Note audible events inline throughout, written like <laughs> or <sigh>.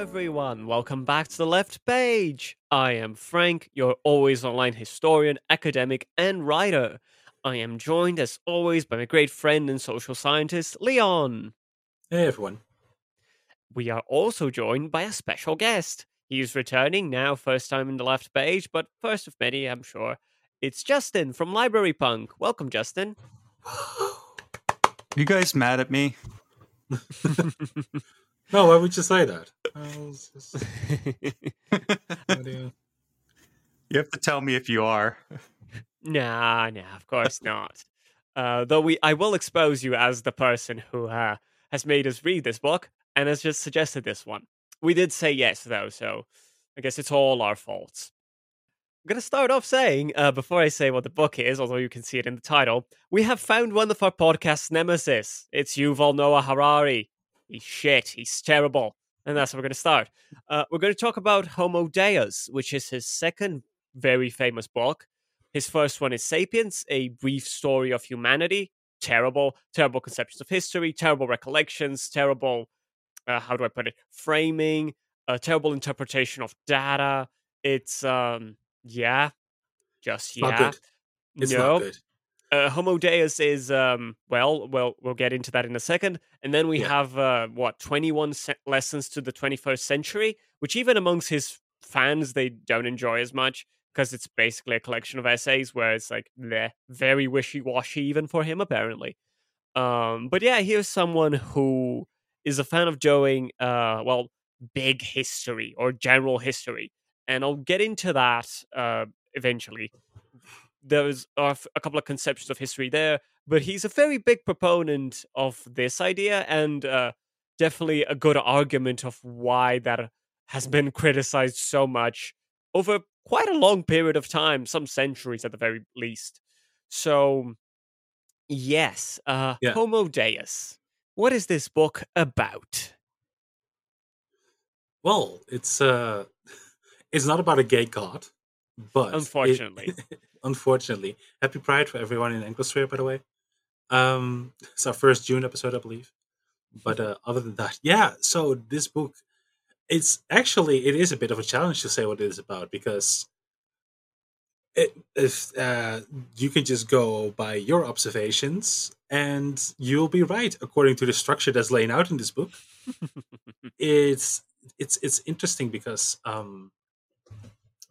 everyone. Welcome back to the left page. I am Frank, your always online historian, academic, and writer. I am joined, as always, by my great friend and social scientist, Leon. Hey, everyone. We are also joined by a special guest. He's returning now, first time in the left page, but first of many, I'm sure. It's Justin from Library Punk. Welcome, Justin. <gasps> You guys mad at me? <laughs> <laughs> No, why would you say that? I was just- what do you- You have to tell me if you are. Nah, nah, of course not. Uh, though we, I will expose you as the person who uh, has made us read this book and has just suggested this one. We did say yes, though, so I guess it's all our faults. I'm gonna start off saying, uh, before I say what the book is, although you can see it in the title, we have found one of our podcast's nemesis. It's Yuval Noah Harari. He's shit. He's terrible. And that's where we're going to start. Uh, we're going to talk about Homo Deus, which is his second very famous book. His first one is Sapiens, a brief story of humanity. Terrible, terrible conceptions of history, terrible recollections, terrible, uh, how do I put it, framing, a terrible interpretation of data. It's, um, yeah, just not yeah. good. It's good. Uh, Homo Deus is um well well we'll get into that in a second. And then we Yeah. have uh what 21 se- lessons to the 21st century which even amongst his fans they don't enjoy as much because it's basically a collection of essays where it's like bleh, very wishy-washy even for him apparently. Um but yeah here's someone who is a fan of doing uh well big history or general history. And I'll get into that uh eventually there's a couple of conceptions of history there, but he's a very big proponent of this idea and uh, definitely a good argument of why that has been criticized so much over quite a long period of time, some centuries at the very least. So, yes, uh, Yeah. Homo Deus. What is this book about? Well, it's uh, <laughs> it's not about a gay god, but it- <laughs> Unfortunately. happy Pride for everyone in Anglosphere, by the way. Um, <laughs> it's our first June episode, I believe. But uh, other than that, yeah. So this book, it's actually it is a bit of a challenge to say what it is about because it, if uh, you can just go by your observations and you'll be right according to the structure that's laying out in this book. <laughs> it's it's it's interesting because um,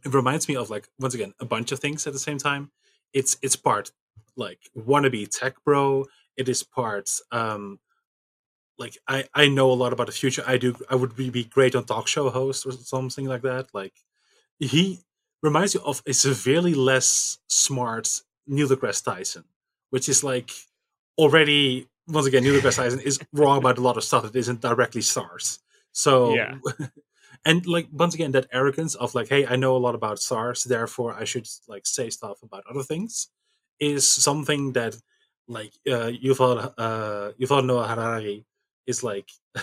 it reminds me of like once again a bunch of things at the same time. It's it's part like wannabe tech bro. It is part um, like I I know a lot about the future. I do. I would be, be great on talk show host or something like that. Like he reminds you of a severely less smart Neil deGrasse Tyson, which is like already once again Neil deGrasse Tyson is wrong about a lot of stuff that isn't directly stars. So Yeah. <laughs> and like once again that arrogance of like hey I know a lot about stars therefore I should like say stuff about other things is something that like uh Yuval uh Yuval Noah Harari is like <laughs>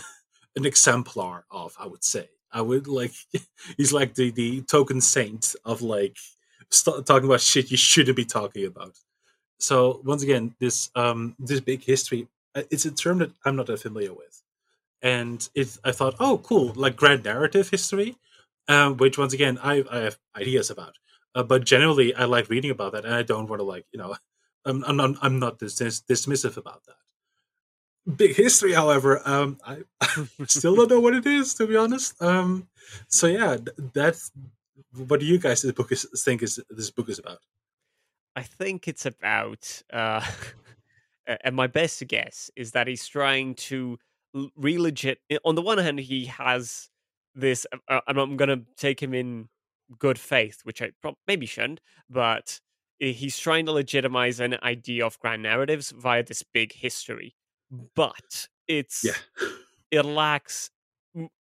an exemplar of I would say. I would like <laughs> he's like the the token saint of like st- talking about shit you shouldn't be talking about. So once again this um this big history uh, it's a term that i'm not that familiar with and it i thought oh cool like grand narrative history um which once again i i have ideas about. Uh, but generally i like reading about that and i don't want to like you know <laughs> i'm i'm not, I'm not dis- dis- dismissive about that. Big history however um i <laughs> still don't know what it is to be honest. Um so yeah that's what do you guys this book is, think is this book is about? I think it's about, uh, <laughs> and my best guess is that he's trying to l- relegit. On the one hand, he has this, uh, and I'm going to take him in good faith, which I prob- maybe shouldn't, but he's trying to legitimize an idea of grand narratives via this big history. But it's yeah <laughs> it lacks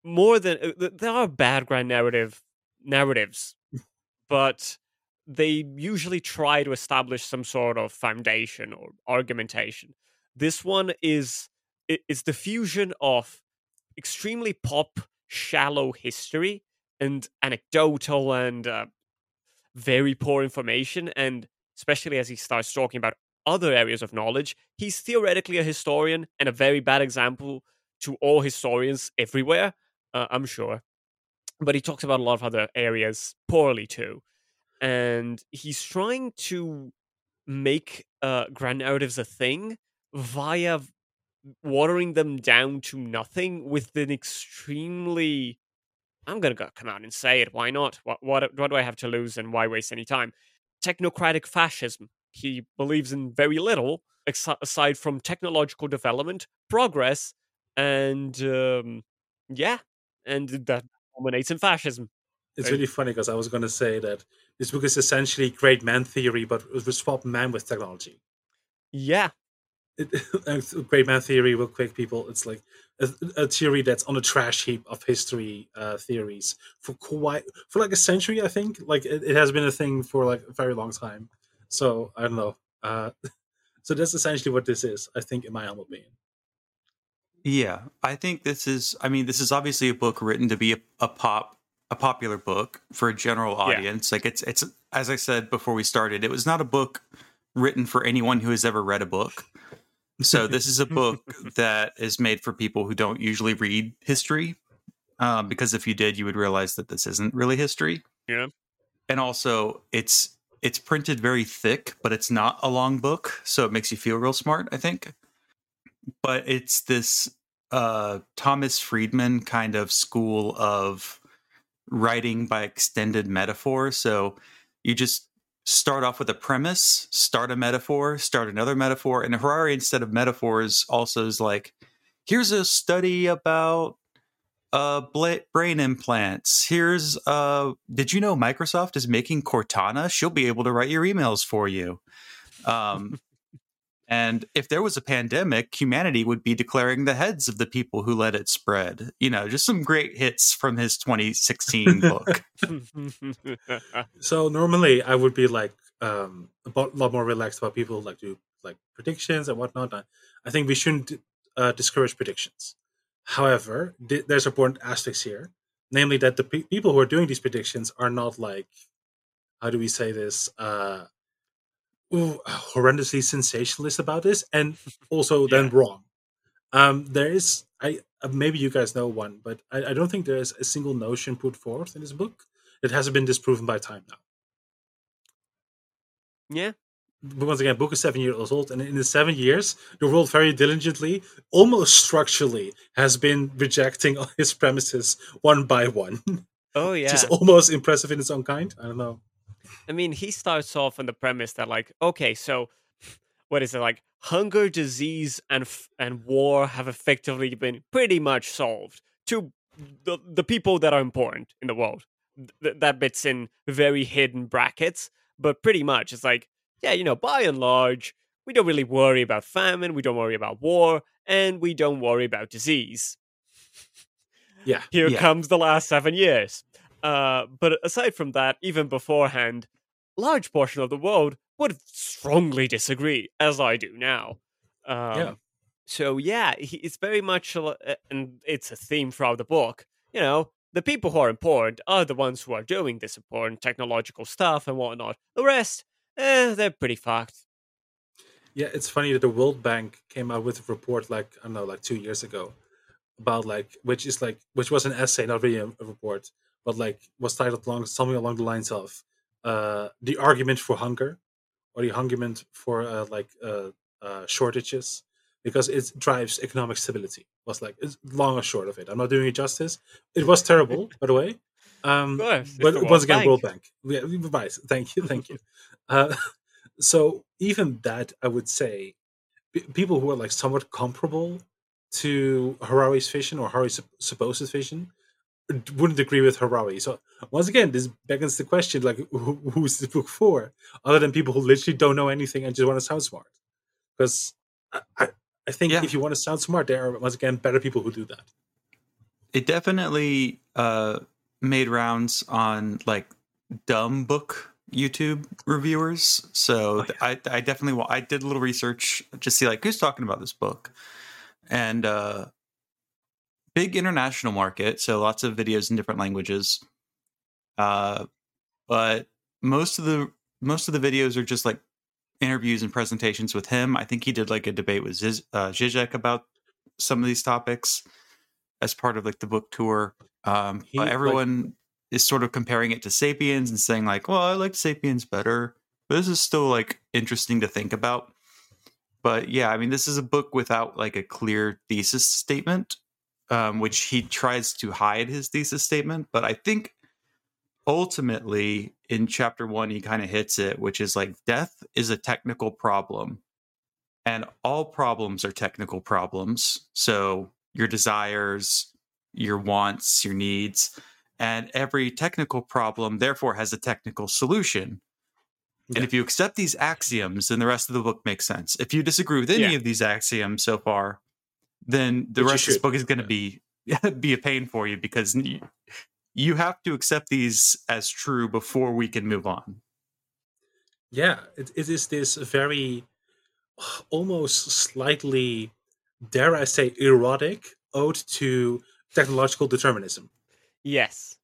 more than uh, there are bad grand narrative narratives but they usually try to establish some sort of foundation or argumentation this one is i- is the fusion of extremely pop shallow history and anecdotal and uh, very poor information and especially as he starts talking about other areas of knowledge he's theoretically a historian and a very bad example to all historians everywhere uh, i'm sure but he talks about a lot of other areas poorly too. And he's trying to make uh, grand narratives a thing via watering them down to nothing with an extremely I'm gonna go come out and say it. Why not? What what what do I have to lose and why waste any time? Technocratic fascism. He believes in very little ex- aside from technological development, progress, and um, yeah, and that culminates in fascism. It's really funny because I was going to say that this book is essentially great man theory, but we swap man with technology. Yeah, It, <laughs> great man theory, real quick, people. It's like a, a theory that's on a trash heap of history uh, theories for quite for like a century. I think like it, it has been a thing for like a very long time. So I don't know. Uh, <laughs> so that's essentially what this is. I think, in my humble opinion. Yeah, I think this is. I mean, this is obviously a book written to be a, a pop, a popular book for a general audience. Like it's, it's as I said before we started, it was not a book written for anyone who has ever read a book. So <laughs> this is a book that is made for people who don't usually read history, um, because if you did, you would realize that this isn't really history. Yeah. and also it's it's printed very thick, but it's not a long book, so it makes you feel real smart. I think but it's this uh Thomas Friedman kind of school of writing by extended metaphor. So you just start off with a premise, start a metaphor, start another metaphor, and Harari instead of metaphors also is like, here's a study about uh brain implants. Here's uh did you know Microsoft is making Cortana? She'll be able to write your emails for you. Um and if there was a pandemic, humanity would be declaring the heads of the people who let it spread. You know, just some great hits from his 2016 <laughs> book. So normally I would be like um, a lot more relaxed about people like do like predictions and whatnot. I, I think we shouldn't uh, discourage predictions. However, th- there's important aspects here, namely that the pe- people who are doing these predictions are not like, how do we say this, uh, ooh, horrendously sensationalist about this, and <laughs> also then wrong. Um, there is, I uh, maybe you guys know one, but I, I don't think there is a single notion put forth in this book that hasn't been disproven by time now. yeah, But once again, book is seven years old, and in the seven years, the world very diligently, almost structurally, has been rejecting all <laughs> his premises one by one. oh <laughs> yeah. it's almost impressive in its own kind. I don't know. I mean, he starts off on the premise that like, okay, so what is it like? Hunger, disease, and f- and war have effectively been pretty much solved to the the people that are important in the world. Th- that bit's in very hidden brackets, but pretty much it's like, yeah, you know, by and large, we don't really worry about famine, we don't worry about war, and we don't worry about disease. Yeah. Here Yeah. comes the last seven years. Uh, but aside from that, even beforehand, large portion of the world would strongly disagree, as I do now. Um, Yeah. So yeah, it's very much, a and it's a theme throughout the book. You know, the people who are important are the ones who are doing this important technological stuff and whatnot. The rest, eh, they're pretty fucked. Yeah, it's funny that the World Bank came out with a report like I don't know, like two years ago, about like which is like which was an essay, not really a, a report, but like was titled along something along the lines of uh, the argument for hunger, or the argument for uh, like uh, uh, shortages, because it drives economic stability. Was like it's long or short of it. I'm not doing it justice. It was terrible, <laughs> by the way. Um, course, but once again, Bank. World Bank. Yeah, right. Thank you, thank you. <laughs> Uh, <laughs> so even that, I would say, people who are like somewhat comparable to Harari's vision or Harari's supposed vision wouldn't agree with Harari. So once again, this beckons the question: like, who, who's the book for? Other than people who literally don't know anything and just want to sound smart? Because I, I, I think Yeah. if you want to sound smart, there are once again better people who do that. It definitely uh, made rounds on like dumb book YouTube reviewers. So Oh, th- I, I definitely I did a little research just to see like who's talking about this book, and uh, big international market. So lots of videos in different languages. Uh, but most of the most of the videos are just like interviews and presentations with him. I think he did like a debate with Ziz, uh, Zizek about some of these topics as part of like the book tour. Um, He, but like- everyone is sort of comparing it to Sapiens and saying like, "Well, I like Sapiens better," but this is still like interesting to think about. But yeah, I mean, this is a book without like a clear thesis statement, um, which he tries to hide his thesis statement. But I think ultimately in chapter one, he kind of hits it, which is like death is a technical problem, and all problems are technical problems. So your desires, your wants, your needs, and every technical problem therefore has a technical solution. And if you accept these axioms, then the rest of the book makes sense. If you disagree with any Yeah. of these axioms so far, then the Which rest of this book is going to be <laughs> be a pain for you because you, you have to accept these as true before we can move on. yeah it, it is this very almost slightly dare i say erotic ode to technological determinism Yes.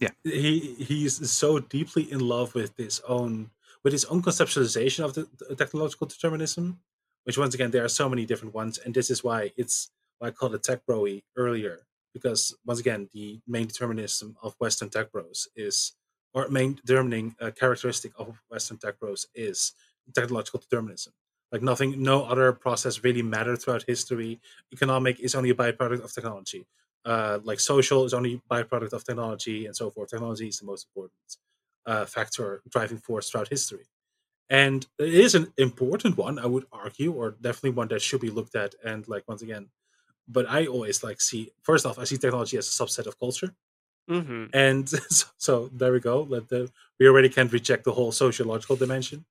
Yeah. He he's so deeply in love with his own with his own conceptualization of the, the technological determinism which once again there are so many different ones and this is why it's why i called it tech broy earlier because once again the main determinism of western tech bros is or main determining uh, characteristic of western tech bros is technological determinism. Like nothing no other process really mattered throughout history. Economic is only a byproduct of technology. Uh, like social is only byproduct of technology and so forth. Technology is the most important uh, factor driving force throughout history, and it is an important one, I would argue, or definitely one that should be looked at. And like once again, but I always like see first off, I see technology as a subset of culture, hmm and <laughs> so, so there we go. Let the we already can't reject the whole sociological dimension.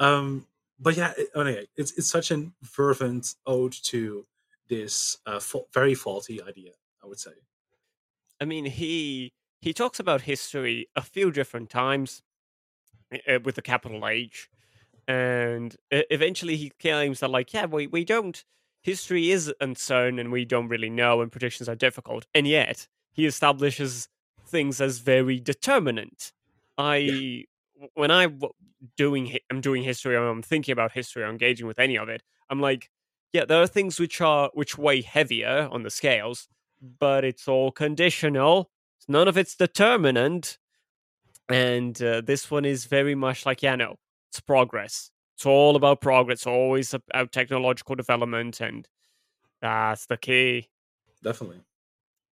Um, but yeah, it, anyway, it's it's such an fervent ode to this uh, fa- very faulty idea. I would say. I mean, he he talks about history a few different times uh, with the capital H, and uh, eventually he claims that, like, yeah, we we don't. History is uncertain, and we don't really know, and predictions are difficult. And yet, he establishes things as very determinant. I when I doing I'm doing history, or I'm thinking about history, or engaging with any of it. I'm like, yeah, there are things which are which weigh heavier on the scales, but it's all conditional. None of it's determinant. And uh, this one is very much like, yeah, no, it's progress. It's all about progress, always about technological development, and that's the key. Definitely.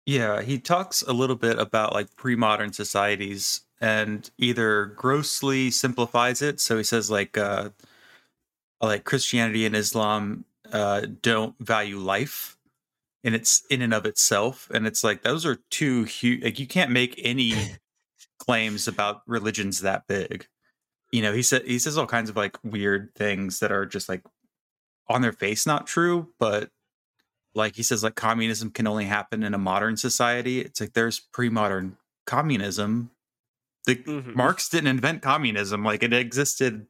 Yeah, he talks a little bit about like pre-modern societies and either grossly simplifies it. So he says like uh like Christianity and Islam uh don't value life and it's in and of itself and it's like those are two huge like you can't make any <laughs> claims about religions that big. You know, he said he says all kinds of like weird things that are just like on their face not true, but like he says like communism can only happen in a modern society. It's like there's pre-modern communism. The Mhm. marx didn't invent communism like it existed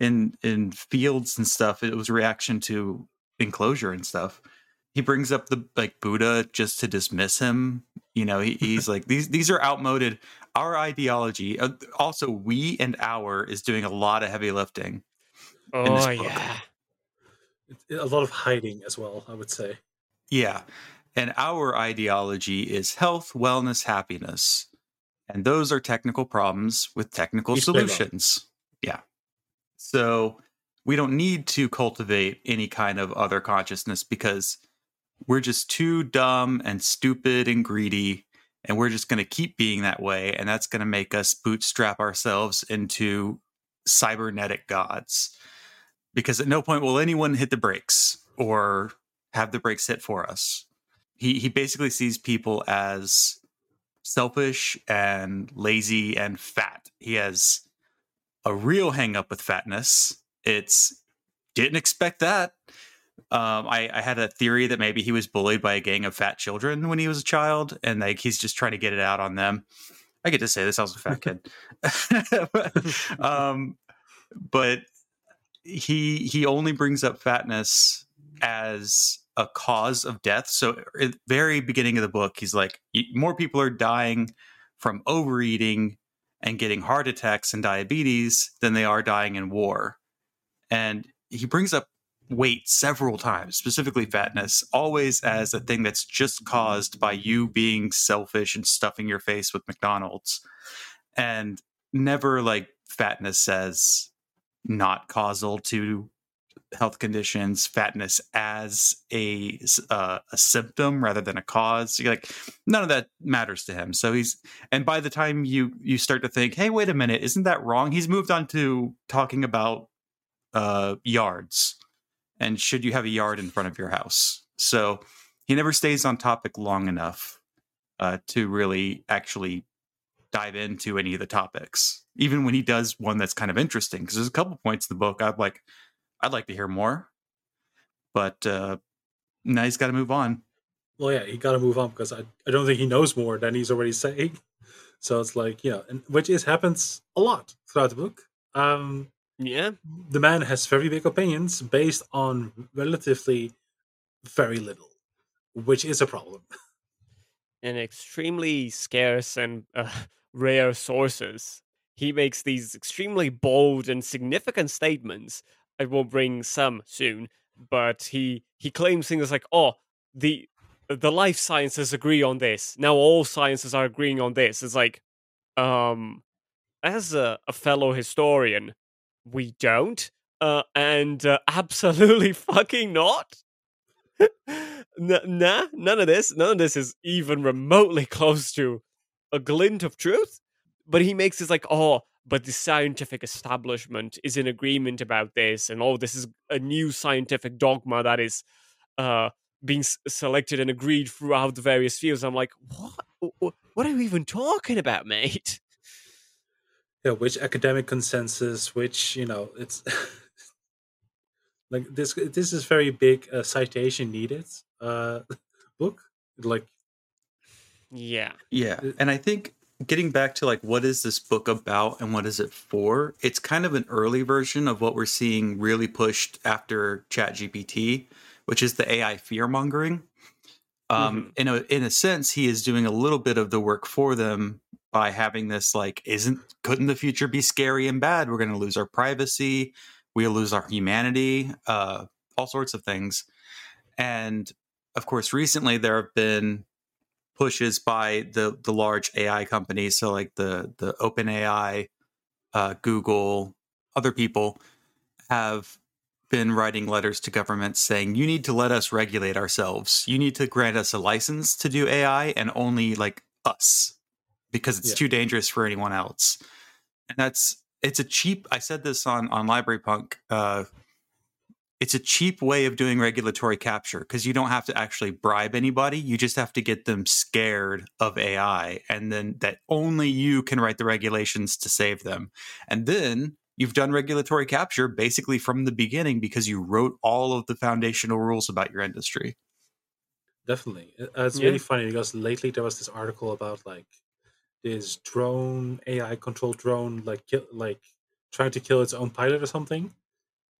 in in fields and stuff. It was a reaction to enclosure and stuff. He brings up the like buddha just to dismiss him. You know he, he's like these these are outmoded our ideology uh, also we and our is doing a lot of heavy lifting Oh yeah, a lot of hiding as well, I would say. Yeah. And our ideology is health, wellness, happiness. And those are technical problems with technical Each solutions. Yeah. So we don't need to cultivate any kind of other consciousness because we're just too dumb and stupid and greedy. And we're just going to keep being that way. And that's going to make us bootstrap ourselves into cybernetic gods. Because at no point will anyone hit the brakes or have the brakes hit for us. He he basically sees people as selfish and lazy and fat. He has a real hang up with fatness. It's didn't expect that. Um, I, I had a theory that maybe he was bullied by a gang of fat children when he was a child, and like he's just trying to get it out on them. I get to say this. I was a fat kid, <laughs> um, but he he only brings up fatness as a cause of death. So at the very beginning of the book, he's like, more people are dying from overeating and getting heart attacks and diabetes than they are dying in war. And he brings up weight several times, specifically fatness, always as a thing that's just caused by you being selfish and stuffing your face with McDonald's. And never like fatness says not causal to health conditions, fatness as a uh, a symptom rather than a cause. Like none of that matters to him. So he's and by the time you you start to think, hey, wait a minute, isn't that wrong? He's moved on to talking about uh, yards and should you have a yard in front of your house. So he never stays on topic long enough uh, to really actually dive into any of the topics. Even when he does one that's kind of interesting, because there's a couple points in the book I'd like, I'd like to hear more, but uh, now he's got to move on. Well, yeah, he got to move on because I, I don't think he knows more than he's already saying. So it's like, yeah, and which is happens a lot throughout the book. Um, yeah, the man has very big opinions based on relatively very little, which is a problem. <laughs> And extremely scarce and uh, <laughs> rare sources. He makes these extremely bold and significant statements I will bring some soon, but he he claims things like, "Oh, the the life sciences agree on this. Now all sciences are agreeing on this." It's like, um, as a, a fellow historian, we don't, uh, and uh, <laughs> absolutely fucking not. nah, none of this, none of this is even remotely <laughs> close to a glint of truth. But he makes this like, oh, but the scientific establishment is in agreement about this, and oh, this is a new scientific dogma that is uh, being s- selected and agreed throughout the various fields. I'm like, what? What are you even talking about, <laughs> mate? Yeah, which academic consensus? Which you know, it's <laughs> like this. This is very big uh, citation needed uh, <laughs> book. Like, yeah, yeah, and I think getting back to like what is this book about and what is it for it's kind of an early version of what we're seeing really pushed after chat gpt which is the ai fear mongering um, mm-hmm. in a in a sense he is doing a little bit of the work for them by having this like isn't couldn't the future be scary and bad? We're going to lose our privacy. We'll lose our humanity uh, all sorts of things. And of course recently there have been pushes by the the large AI companies, so like the the OpenAI, uh, Google, other people have been writing letters to governments saying you need to let us regulate ourselves. You need to grant us a license to do AI and only like us because it's yeah. too dangerous for anyone else. And that's it's a cheap. I said this on on Library Punk. Uh, it's a cheap way of doing regulatory capture because you don't have to actually bribe anybody. You just have to get them scared of AI, and then that only you can write the regulations to save them. And then you've done regulatory capture basically from the beginning because you wrote all of the foundational rules about your industry. Definitely. Uh, it's yeah. really funny because lately there was this article about like this drone, AI controlled drone, like, like trying to kill its own pilot or something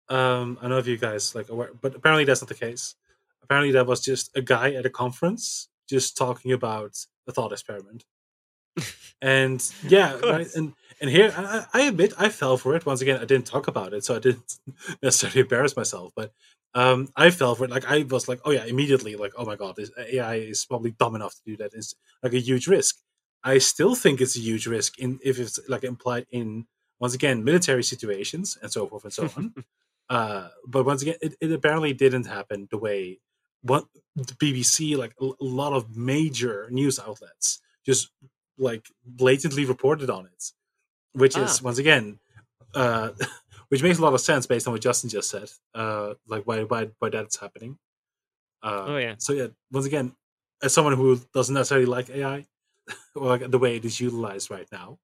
um, I don't know if you guys like aware, but apparently that's not the case. Apparently, that was just a guy at a conference just talking about a thought experiment. and <laughs> yeah, right, and and here I, I, admit I fell for it. Once again, I didn't talk about it, so I didn't <laughs> necessarily embarrass myself. But um, I fell for it. Like I was like, oh yeah, immediately like, oh my god, this AI is probably dumb enough to do that. It's like a huge risk. I still think it's a huge risk in if it's like implied in once again military situations and so forth and so on. <laughs> Uh, but once again, it, it apparently didn't happen the way what the BBC, like a, a lot of major news outlets, just like blatantly reported on it, which ah. is once again, uh, <laughs> which makes a lot of sense based on what Justin just said. Uh, like why why why that's happening. Uh, oh yeah. So yeah, once again, as someone who doesn't necessarily like AI or like the way it is utilized right now,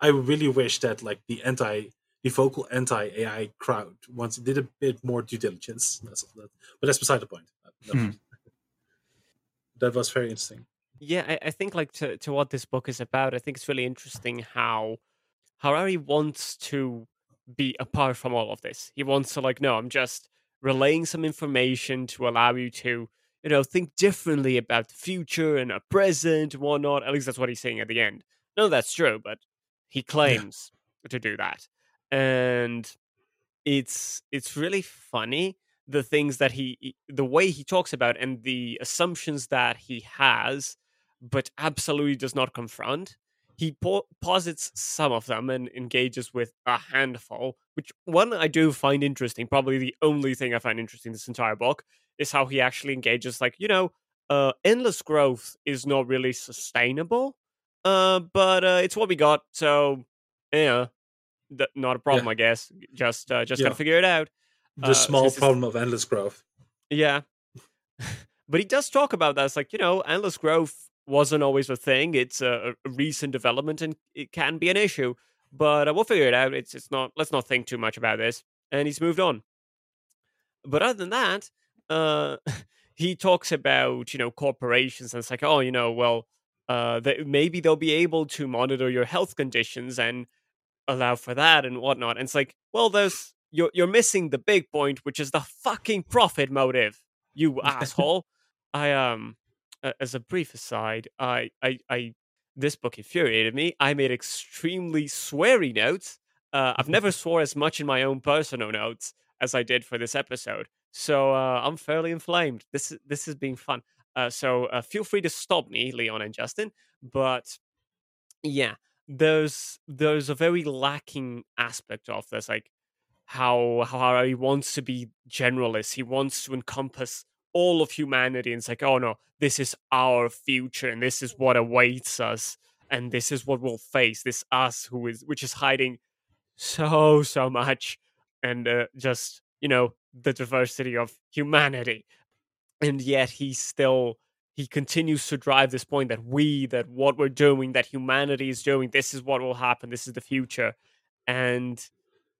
I really wish that like the anti the vocal anti-AI crowd once did a bit more due diligence. That's, that, but that's beside the point. Hmm. <laughs> That was very interesting. Yeah, I, I, think like to, to what this book is about, I think it's really interesting how Harari wants to be apart from all of this. He wants to like, no, I'm just relaying some information to allow you to, you know, think differently about the future and a present and whatnot. At least that's what he's saying at the end. No, that's true, but he claims yeah. to do that and it's it's really funny the things that he the way he talks about and the assumptions that he has but absolutely does not confront he po- posits some of them and engages with a handful which one i do find interesting probably the only thing i find interesting this entire book is how he actually engages like you know uh endless growth is not really sustainable uh but uh it's what we got so yeah th- not a problem i guess just uh, just Yeah. gotta figure it out The Uh, small problem of endless growth. yeah. <laughs> but he does talk about that. It's like, you know, endless growth wasn't always a thing. It's a, a recent development and it can be an issue. But uh, we'll figure it out. It's it's not let's not think too much about this. And he's moved on. But other than that, uh <laughs> he talks about, you know, corporations and it's like, oh, you know, well, uh that maybe they'll be able to monitor your health conditions and allow for that and whatnot. And it's like, well, there's you're you're missing the big point, which is the fucking profit motive, you <laughs> asshole. I um, as a brief aside, I I I this book infuriated me. I made extremely sweary notes. Uh, I've never <laughs> swore as much in my own personal notes as I did for this episode, so uh, I'm fairly inflamed. This this is being fun. Uh, so uh, feel free to stop me, Leon and Justin. But yeah, there's there's a very lacking aspect of this, like how how he wants to be generalist. He wants to encompass all of humanity, and it's like, oh no, this is our future, and this is what awaits us, and this is what we'll face. This us who is which is hiding so so much, and uh, just you know the diversity of humanity, and yet he still he continues to drive this point that we that what we're doing that humanity is doing this is what will happen this is the future. And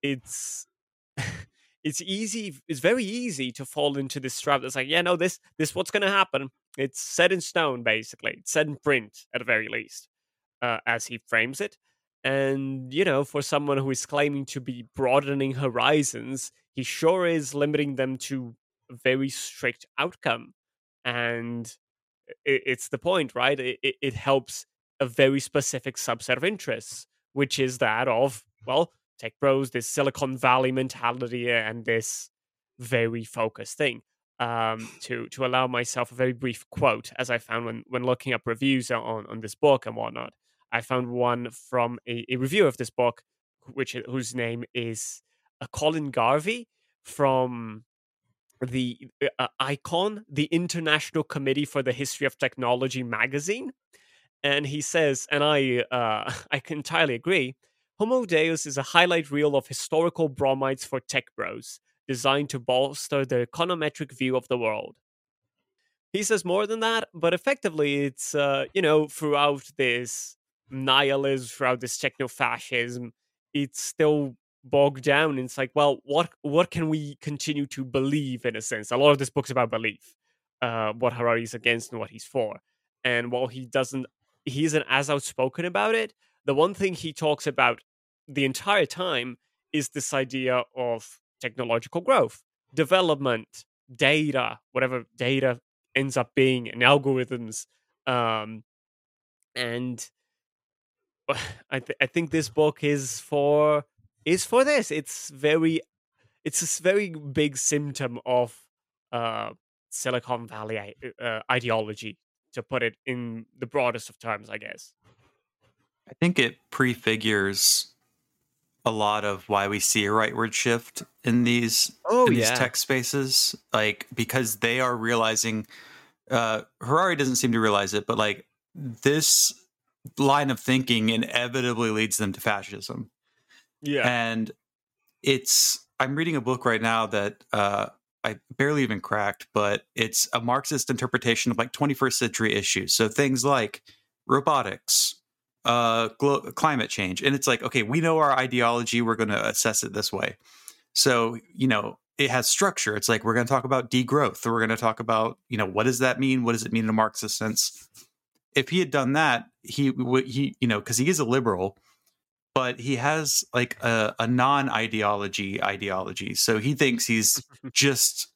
it's <laughs> it's easy it's very easy to fall into this trap that's like yeah no this this what's going to happen? It's set in stone basically. It's set in print at the very least uh, as he frames it. And you know for someone who is claiming to be broadening horizons he sure is limiting them to a very strict outcome and i- it's the point right? It, it, it helps a very specific subset of interests which is that of well tech bros this silicon valley mentality and this very focused thing. Um, to to allow myself a very brief quote as i found when when looking up reviews on on this book and whatnot. I found one from a, a review of this book which whose name is uh, colin garvey from the uh, icon the international committee for the history of technology magazine. And he says and i uh, <laughs> i entirely agree homo deus is a highlight reel of historical bromides for tech bros designed to bolster their econometric view of the world. He says more than that but effectively it's uh, you know throughout this nihilism throughout this techno-fascism it's still bogged down and it's like well what what can we continue to believe in a sense? A lot of this book's about belief uh what harari's against and what he's for and while he doesn't he isn't as outspoken about it the one thing he talks about the entire time is this idea of technological growth development data whatever data ends up being and algorithms um and <sighs> I, th- I think this book is for is for this. It's very, it's a very big symptom of uh, Silicon Valley uh, ideology, to put it in the broadest of terms, I guess. I think it prefigures a lot of why we see a rightward shift in these Oh in these tech spaces, like because they are realizing. Uh, Harari doesn't seem to realize it, but like this line of thinking inevitably leads them to fascism. Yeah, and it's i'm reading a book right now that uh i barely even cracked but it's a marxist interpretation of like 21st century issues. So things like robotics uh glo- climate change and it's like okay we know our ideology we're going to assess it this way. So you know it has structure. It's like we're going to talk about degrowth we're going to talk about you know what does that mean? What does it mean in a marxist sense? If he had done that he would he you know because he is a liberal but he has like a, a non-ideology ideology so he thinks he's <laughs> just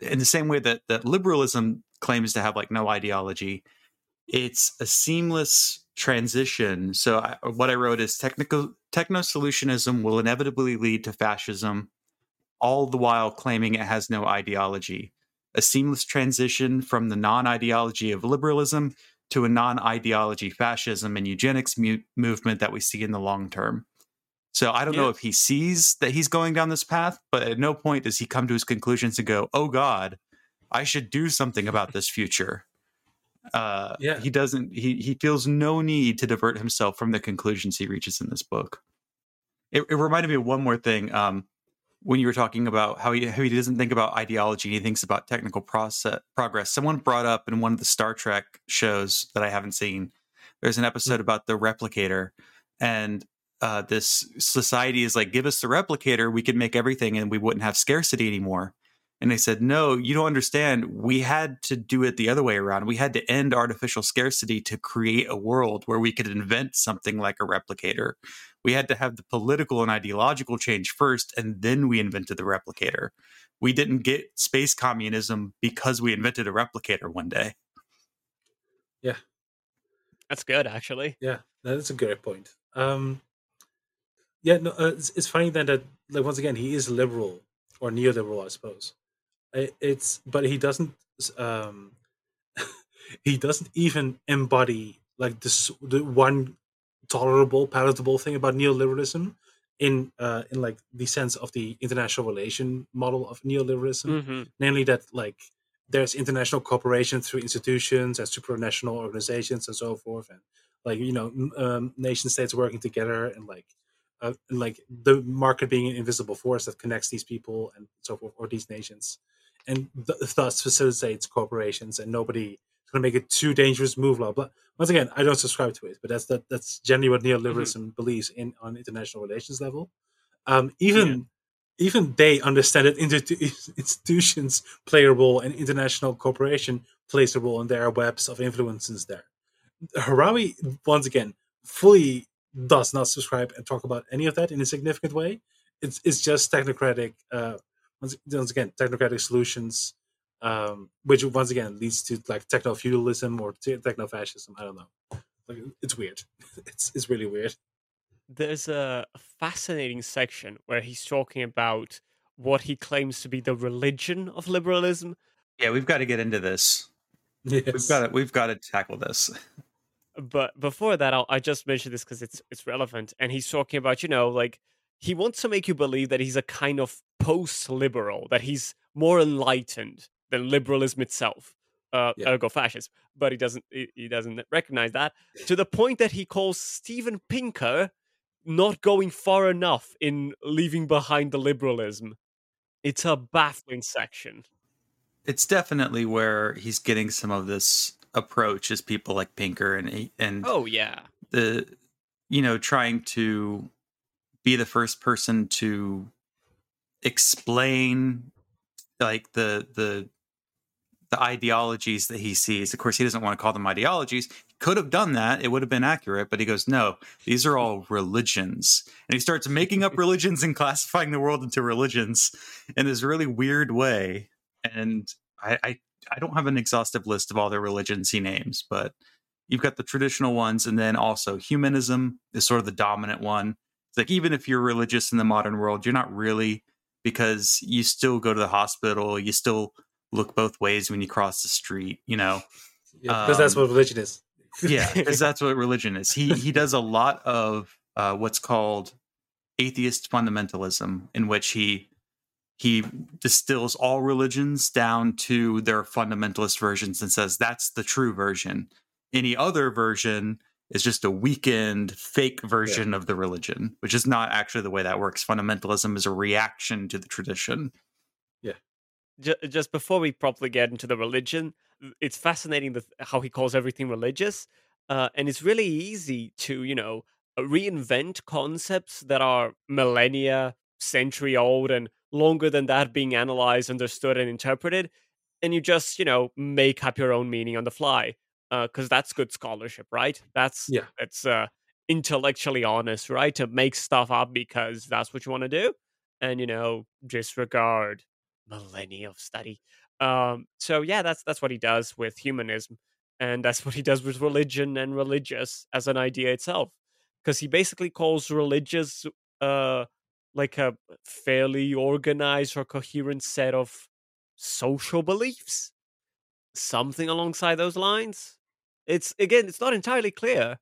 in the same way that that liberalism claims to have like no ideology it's a seamless transition so I, what i wrote is technical techno solutionism will inevitably lead to fascism all the while claiming it has no ideology. A seamless transition from the non ideology of liberalism to a non ideology fascism and eugenics mu- movement that we see in the long term. So I don't know if he sees that he's going down this path, but at no point does he come to his conclusions and go, "Oh God, I should do something about this future." Uh, Yeah. he doesn't. He he feels no need to divert himself from the conclusions he reaches in this book. It, it reminded me of one more thing. Um, when you were talking about how he how he doesn't think about ideology, he thinks about technical process progress. Someone brought up in one of the Star Trek shows that I haven't seen. There's an episode about the replicator, and uh, this society is like, give us the replicator, we could make everything, and we wouldn't have scarcity anymore. And they said, no, you don't understand. We had to do it the other way around. We had to end artificial scarcity to create a world where we could invent something like a replicator. We had to have the political and ideological change first, and then we invented the replicator. We didn't get space communism because we invented a replicator one day. Yeah. That's good, actually. Yeah, that's a great point. Um, yeah, no, uh, it's, it's funny then that like once again he is liberal or neoliberal, I suppose. I- It's but he doesn't. Um, <laughs> he doesn't even embody like this the one tolerable, palatable thing about neoliberalism in uh in like the sense of the international relation model of neoliberalism hmm namely that like there's international cooperation through institutions and supranational organizations and so forth and like you know um, nation states working together and like and like the market being an invisible force that connects these people and so forth or these nations. And th- thus facilitates corporations and nobody is going to make a too dangerous move blah blah. Once again i don't subscribe to it but that's that that's generally what neoliberalism believes in on international relations level. Um even even they understand that institu- institutions play a role and international cooperation plays a role and there are webs of influences there. Harari, once again, fully does not subscribe and talk about any of that in a significant way. It's, it's just technocratic, uh, once, once again, technocratic solutions, um, which once again leads to like techno feudalism or techno fascism. I don't know. Like, it's weird. <laughs> It's, it's really weird. There's a fascinating section where he's talking about what he claims to be the religion of liberalism. Yeah, we've got to get into this. Yes. We've got to we've got to tackle this. <laughs> But before that, I'll, I just mentioned this because it's it's relevant. And he's talking about, you know, like he wants to make you believe that he's a kind of post-liberal, that he's more enlightened than liberalism itself, uh, Yeah. ergo fascist. But he doesn't he, he doesn't recognize that to the point that he calls Steven Pinker not going far enough in leaving behind the liberalism. It's a baffling section. It's definitely where he's getting some of this approach is people like Pinker and and Oh yeah. the you know trying to be the first person to explain like the the the ideologies that he sees. Of course he doesn't want to call them ideologies. He could have done that. It would have been accurate but he goes no these are all religions. And he starts making up <laughs> religions and classifying the world into religions in this really weird way. And i i, I don't have an exhaustive list of all the religions he names but you've got the traditional ones and then also humanism is sort of the dominant one. It's like even if you're religious in the modern world you're not really because you still go to the hospital you still look both ways when you cross the street you know? Yeah, because that's um, what religion is. yeah because <laughs> that's what religion is. He he does a lot of uh, what's called atheist fundamentalism in which he he distills all religions down to their fundamentalist versions and says that's the true version. Any other version is just a weakened fake version of the religion which is not actually the way that works. Fundamentalism is a reaction to the tradition. Yeah. just before we properly get into the religion, it's fascinating how he calls everything religious, uh, and it's really easy to you know reinvent concepts that are millennia, century old, and longer than that being analyzed, understood, and interpreted, and you just you know make up your own meaning on the fly, because that's good scholarship, right? That's Yeah. that's uh, intellectually honest, right? To make stuff up because that's what you want to do, and you know disregard millennia of study. Um, so yeah, that's that's what he does with humanism, and that's <laughs> what he does with religion and religious as an idea itself, because he basically calls religious uh, like a fairly organized or coherent set of social beliefs, something alongside those lines. It's again, it's not entirely clear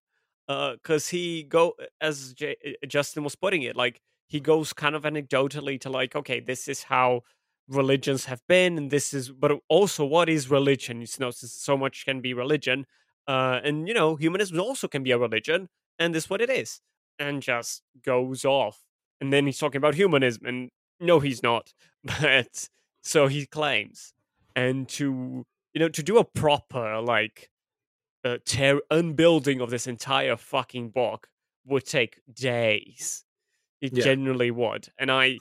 because uh, he go as J- Justin was putting it, like he goes kind of anecdotally to like, okay, this is how religions have been, and this is, but also what is religion? You know, so much can be religion, uh, and you know, humanism also can be a religion, and this is what it is, and just goes off, and then he's talking about humanism, and no, he's not, <laughs> but so he claims, and to you know, to do a proper like uh, tear unbuilding of this entire fucking book would take days. It yeah. genuinely would, and I.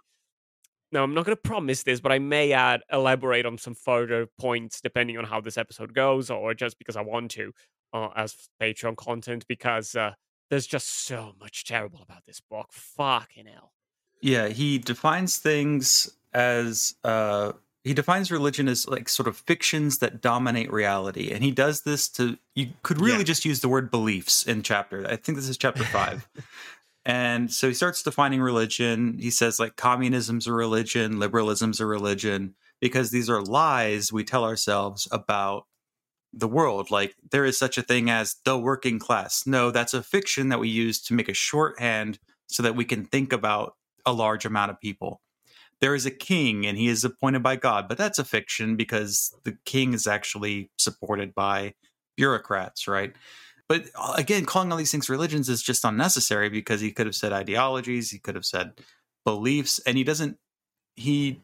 Now I'm not going to promise this, but I may add elaborate on some further points depending on how this episode goes, or just because I want to, uh, as Patreon content, because uh, there's just so much terrible about this book. Fucking hell. Yeah, he defines things as uh, he defines religion as like sort of fictions that dominate reality and he does this to you could really yeah. just use the word beliefs in chapter i think this is chapter five <laughs> and so he starts defining religion he says like communism's a religion liberalism's a religion because these are lies we tell ourselves about the world like there is such a thing as the working class no that's a fiction that we use to make a shorthand so that we can think about a large amount of people there is a king and he is appointed by God, but that's a fiction because the king is actually supported by bureaucrats, right? But uh, again, calling all these things religions is just unnecessary because he could have said ideologies, he could have said beliefs, and he doesn't he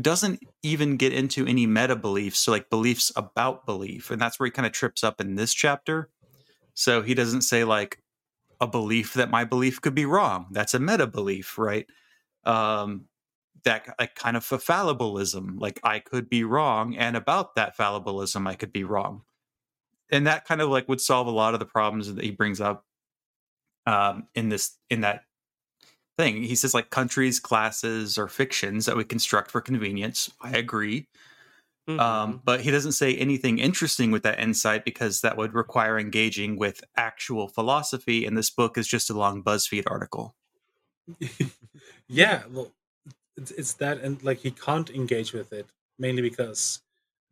doesn't even get into any meta beliefs, so like beliefs about belief, and that's where he kind of trips up in this chapter. So he doesn't say like a belief that my belief could be wrong. That's a meta belief, right? Um, that like kind of a fallibilism like i could be wrong and about that fallibilism i could be wrong and that kind of like would solve a lot of the problems that he brings up um in this in that thing. He says like countries classes or fictions that we construct for convenience. I agree. Um, mm-hmm. um but he doesn't say anything interesting with that insight because that would require engaging with actual philosophy and this book is just a long buzzfeed article. <laughs> Yeah well it's, it's that and like he can't engage with it mainly because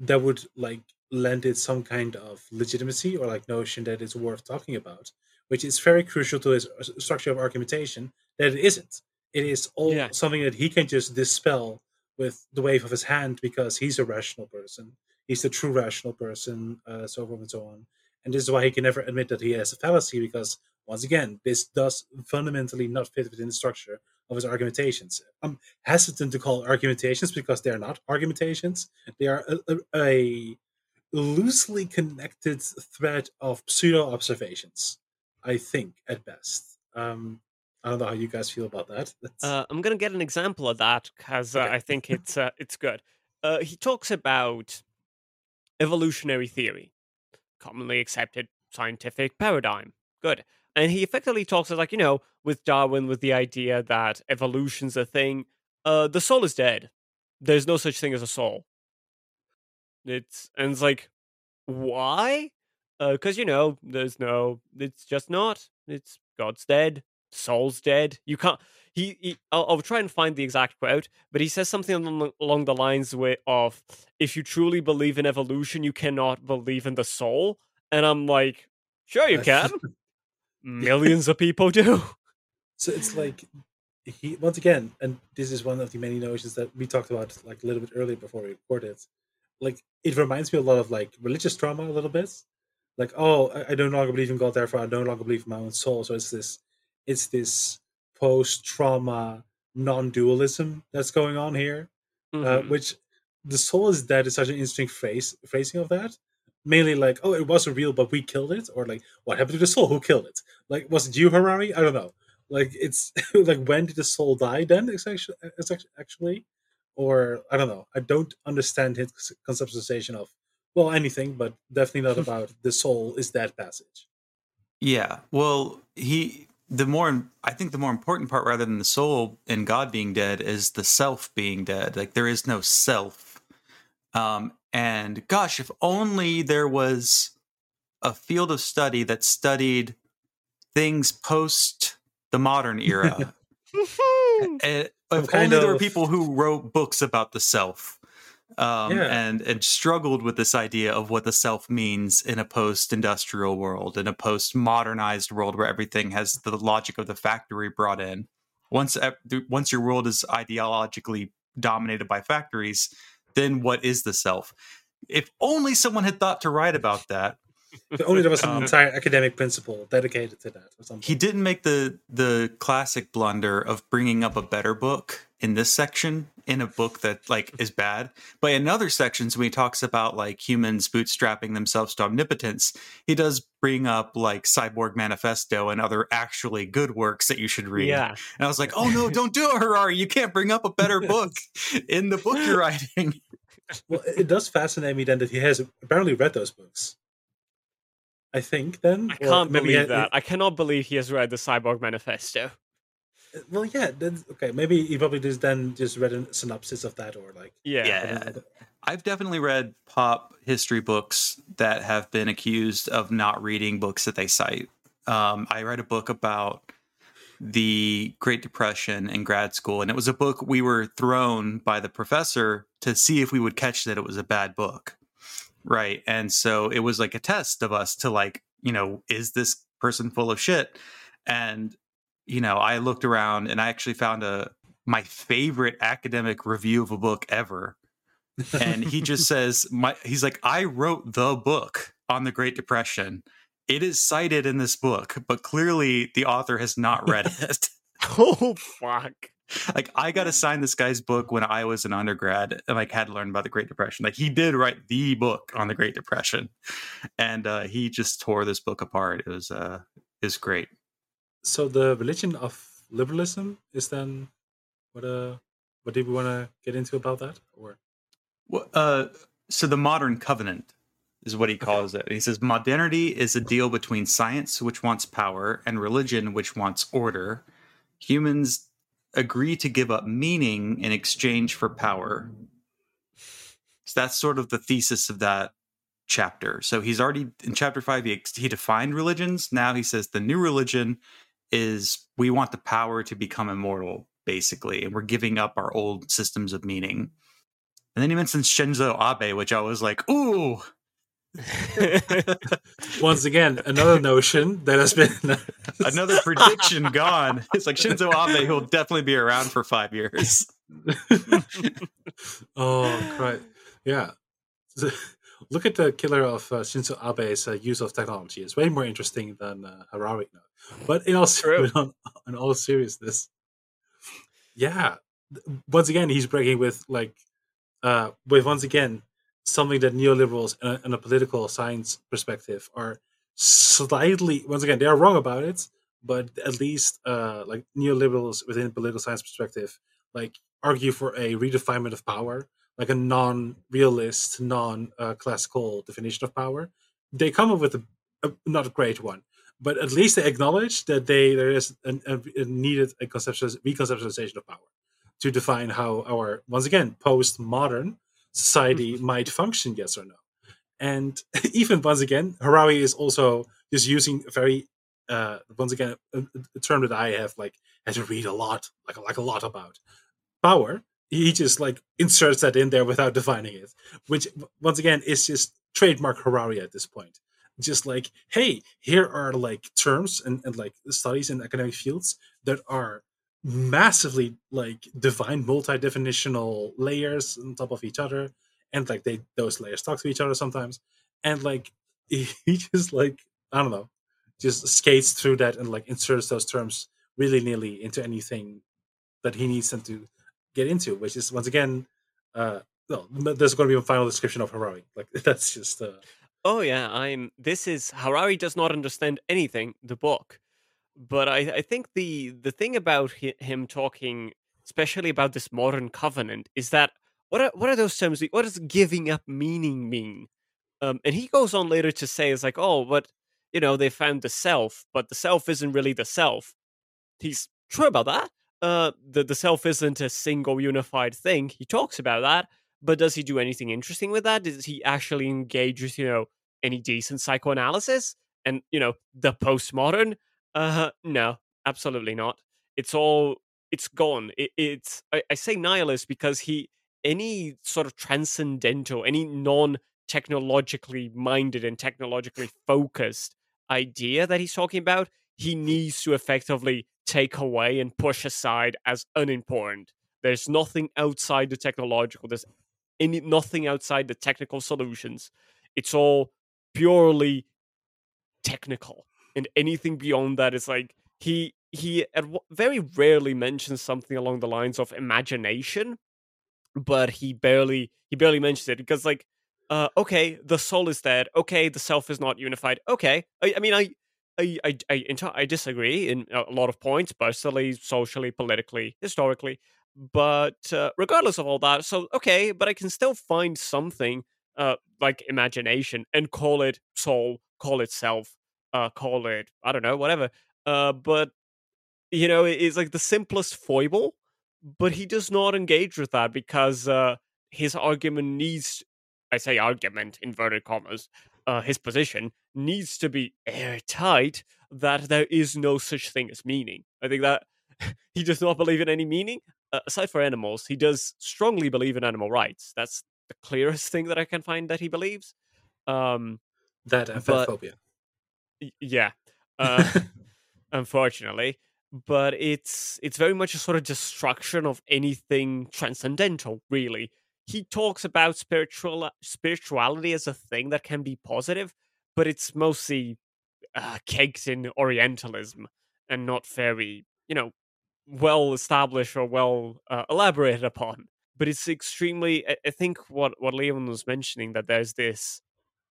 that would like lend it some kind of legitimacy or like notion that it's worth talking about which is very crucial to his uh, structure of argumentation that it isn't it is all yeah. something that he can just dispel with the wave of his hand because he's a rational person he's the true rational person uh, so forth and so on and this is why he can never admit that he has a fallacy because once again this does fundamentally not fit within the structure of his argumentations. I'm hesitant to call argumentations because they're not argumentations. They are a, a, a loosely connected thread of pseudo observations, I think, at best. Um, I don't know how you guys feel about that. <laughs> Uh, I'm going to get an example of that because uh, okay. I think <laughs> it's uh, it's good. Uh, he talks about evolutionary theory, commonly accepted scientific paradigm. Good and he effectively talks as like you know with darwin with the idea that evolution's a thing uh the soul is dead there's no such thing as a soul it's and it's like why because uh, you know there's no it's just not it's god's dead soul's dead you can't he, he I'll, I'll, try and find the exact quote but he says something along, along the lines of if you truly believe in evolution you cannot believe in the soul and i'm like sure you can <laughs> millions of people do. So it's like he once again, and this is one of the many notions that we talked about like a little bit earlier before we recorded. Like it reminds me a lot of like religious trauma a little bit. Like, oh, I, I no longer believe in God, therefore I no longer believe in my own soul. So it's this it's this post trauma non dualism that's going on here. Uh, mm-hmm. Uh, which the soul is dead is such an interesting phrase phrasing of that mainly like, oh, it wasn't real, but we killed it, or like, what happened to the soul? Who killed it? Like, was it you, Harari? I don't know. Like, it's <laughs> like, when did the soul die? Then it's actually, it's actually, or I don't know. I don't understand his conceptualization of well anything, but definitely not <laughs> about the soul is that passage. Yeah, well, he the more I think the more important part, rather than the soul and God being dead, is the self being dead. Like there is no self, um, and gosh, if only there was a field of study that studied things post the modern era. <laughs> And if only kind there were people who wrote books about the self. Um, Yeah. and and struggled with this idea of what the self means in a post-industrial world, in a post-modernized world where everything has the logic of the factory brought in. Once once your world is ideologically dominated by factories, then what is the self? If only someone had thought to write about that. If only there was an <laughs> Um, entire academic principle dedicated to that or something. He didn't make the the classic blunder of bringing up a better book in this section in a book that like <laughs> is bad. But in other sections, when he talks about like humans bootstrapping themselves to omnipotence, he does bring up like Cyborg Manifesto and other actually good works that you should read. Yeah. And I was like, oh no, <laughs> don't do it, Harari. You can't bring up a better book in the book you're writing. well, it it does fascinate me then that he has apparently read those books. I think then I can't maybe believe he- that. I cannot believe he has read the Cyborg Manifesto. Well, yeah. Then, okay, maybe he probably just then just read a synopsis of that or like. Yeah. Yeah. I've definitely read pop history books that have been accused of not reading books that they cite. Um, I read a book about the Great Depression in grad school, and it was a book we were thrown by the professor to see if we would catch that it was a bad book. Right. And so it was like a test of us to like, you know, is this person full of shit? And, you know, I looked around and I actually found a my favorite academic review of a book ever and he just <laughs> says my he's like i wrote the book on the great depression it is cited in this book but clearly the author has not read <laughs> it Oh fuck. <laughs> like i got to sign this guy's book when i was an undergrad and like had to learn about the great depression. Like he did write the book on the great depression. And uh he just tore this book apart. It was uh is great. So the religion of liberalism is then what uh what did we want to get into about that or? Well, uh, so the modern covenant is what he calls it. He says modernity is a deal between science, which wants power, and religion, which wants order. Humans agree to give up meaning in exchange for power. So that's sort of the thesis of that chapter. So he's already in chapter five. He he defined religions. Now he says the new religion is we want the power to become immortal, basically, and we're giving up our old systems of meaning. And then he mentions Shinzo Abe, which I was like, ooh, <laughs> once again another notion that has been <laughs> another prediction gone. It's like Shinzo Abe, who'll definitely be around for five years. <laughs> oh right yeah look at the killer of uh, shinzo abe's uh, use of technology it's way more interesting than uh, harari now but in all True. ser- on, in all seriousness yeah once again he's breaking with like uh with once again something that neoliberals in a, in a political science perspective are slightly once again they are wrong about it but at least uh like neoliberals within political science perspective like argue for a redefinement of power like a non-realist non-classical definition of power. They come up with a, a not a great one but at least they acknowledge that they there is an, a, a needed a conceptual reconceptualization of power to define how our once again postmodern society might function yes or no. And <laughs> even once again harari is also just using a very uh once again a, a term that i have like had to read a lot like like a lot about. Power he just like inserts that in there without defining it which once again is just trademark harari at this point. Just like hey here are like terms and, and like studies in academic fields that are massively like divine multi-definitional layers on top of each other and like they those layers talk to each other sometimes and like <laughs> he just like i don't know just skates through that and like inserts those terms really nearly into anything that he needs them to get into which is once again uh no there's going to be a final description of harari like <laughs> that's just uh Oh yeah, I'm. This is Harari does not understand anything. The book, but I, I think the the thing about hi- him talking, especially about this modern covenant, is that what are what are those terms? What does giving up meaning mean? Um, and he goes on later to say, "It's like, oh, but you know, they found the self, but the self isn't really the self." He's true about that. Uh, the the self isn't a single unified thing. He talks about that, but does he do anything interesting with that? Does he actually engage with, you know, any decent psychoanalysis? And, you know, the postmodern? Uh no, absolutely not. It's all it's gone. It, it's I, I say nihilist because he any sort of transcendental, any non technologically minded and technologically focused idea that he's talking about, he needs to effectively take away and push aside as unimportant. There's nothing outside the technological. There's any nothing outside the technical solutions. It's all purely technical, and anything beyond that is like he he very rarely mentions something along the lines of imagination, but he barely he barely mentions it because like uh, okay, the soul is dead. Okay, the self is not unified. Okay, I, I mean, I, I, I, I, I disagree in a lot of points, personally, socially, politically, historically. But uh, regardless of all that, so okay, but I can still find something uh, like imagination and call it soul, call it self, uh, call it I don't know, whatever. Uh, but you know, it's like the simplest foible, but he does not engage with that because uh, his argument needs I say argument, inverted commas, uh, his position needs to be airtight that there is no such thing as meaning. I think that <laughs> he does not believe in any meaning. Uh, aside for animals, he does strongly believe in animal rights. That's the clearest thing that I can find that he believes. Um, that and phobia. Yeah. Uh, <laughs> unfortunately but it's it's very much a sort of destruction of anything transcendental really he talks about spiritual spirituality as a thing that can be positive, but it's mostly uh, caked in Orientalism and not very, you know, well established or well uh, elaborated upon. But it's extremely. I, I think what what Leon was mentioning that there's this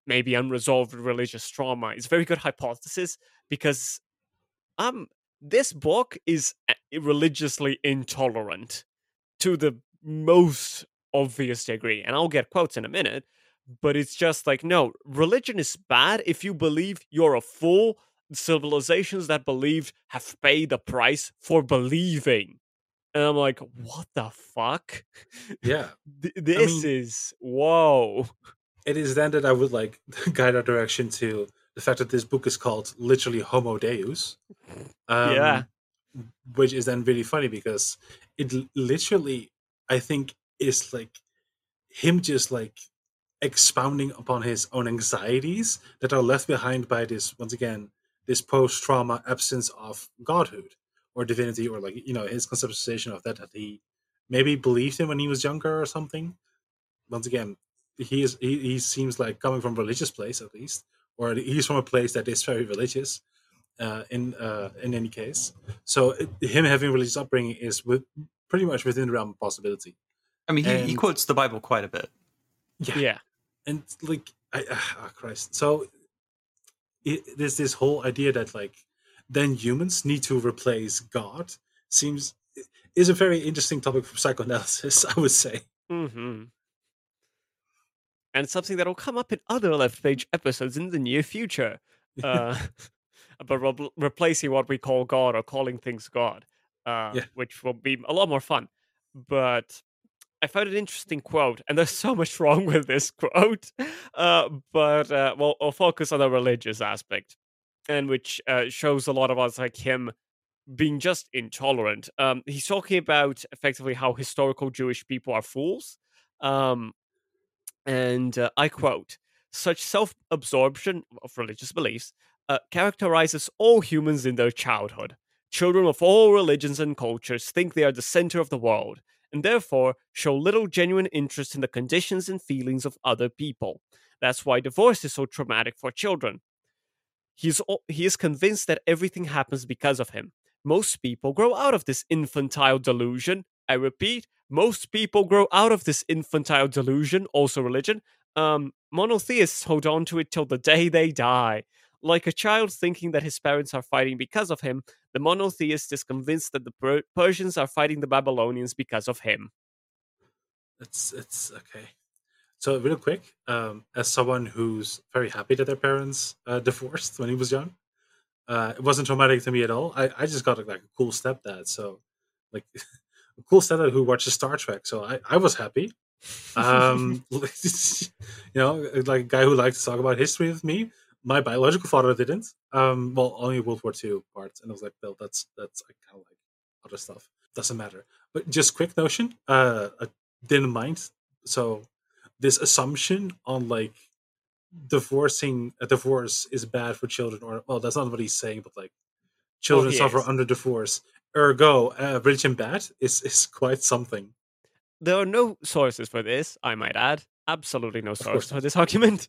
maybe unresolved religious trauma is a very good hypothesis because um this book is uh, religiously intolerant to the most obvious degree. And I'll get quotes in a minute, but it's just like, no, religion is bad if you believe you're a fool. Civilizations that believed have paid the price for believing. And I'm like, what the fuck? Yeah. <laughs> this I mean, is whoa. It is then that I would like <laughs> guide our direction to the fact that this book is called literally Homo Deus. Um, yeah. Which is then really funny because it literally, I think, is like him just like expounding upon his own anxieties that are left behind by this once again this post-trauma absence of godhood or divinity or like you know his conceptualization of that that he maybe believed in when he was younger or something once again he is he, he seems like coming from a religious place at least or he's from a place that is very religious uh, in uh, in any case so it, him having religious upbringing is with pretty much within the realm of possibility I mean, he, and, he quotes the Bible quite a bit. Yeah, yeah, and like, I, oh Christ. So it, there's this whole idea that like then humans need to replace God. Seems is a very interesting topic for psychoanalysis. <laughs> I would say. Mm-hmm. And something that will come up in other left page episodes in the near future. Uh, <laughs> <laughs> about re- replacing what we call God or calling things God, uh, yeah. which will be a lot more fun. But I found an interesting quote, and there's so much <laughs> wrong with this quote, uh, but uh, well, I'll focus on the religious aspect, and which uh, shows a lot of us like him being just intolerant. Um, he's talking about effectively how historical Jewish people are fools, um, and uh, I quote: "Such self-absorption of religious beliefs uh, characterizes all humans in their childhood." Children of all religions and cultures think they are the center of the world and therefore show little genuine interest in the conditions and feelings of other people. That's why divorce is so traumatic for children. He's, he is convinced that everything happens because of him. Most people grow out of this infantile delusion. I repeat, most people grow out of this infantile delusion, also religion. Um, monotheists hold on to it till the day they die. Like a child thinking that his parents are fighting because of him, the monotheist is convinced that the per- Persians are fighting the Babylonians because of him. It's it's okay. So real quick, um, as someone who's very happy that their parents uh, divorced when he was young, uh, it wasn't traumatic to me at all. I, I just got like a cool stepdad, so like <laughs> cool stepdad who watches Star Trek. So I, I was happy. Um, <laughs> <laughs> you know, like a guy who likes to talk about history with me my biological father didn't. Um, well, only World War II parts, and I was like, well, that's that's I kind of like other stuff. doesn't matter. But just quick notion, uh, I didn't mind. So this assumption on like divorcing a divorce is bad for children, or well, that's not what he's saying, but like children he suffer is. under divorce. Ergo, uh, religion bad is is quite something. There are no sources for this, I might add. Absolutely no course source for this <laughs> argument.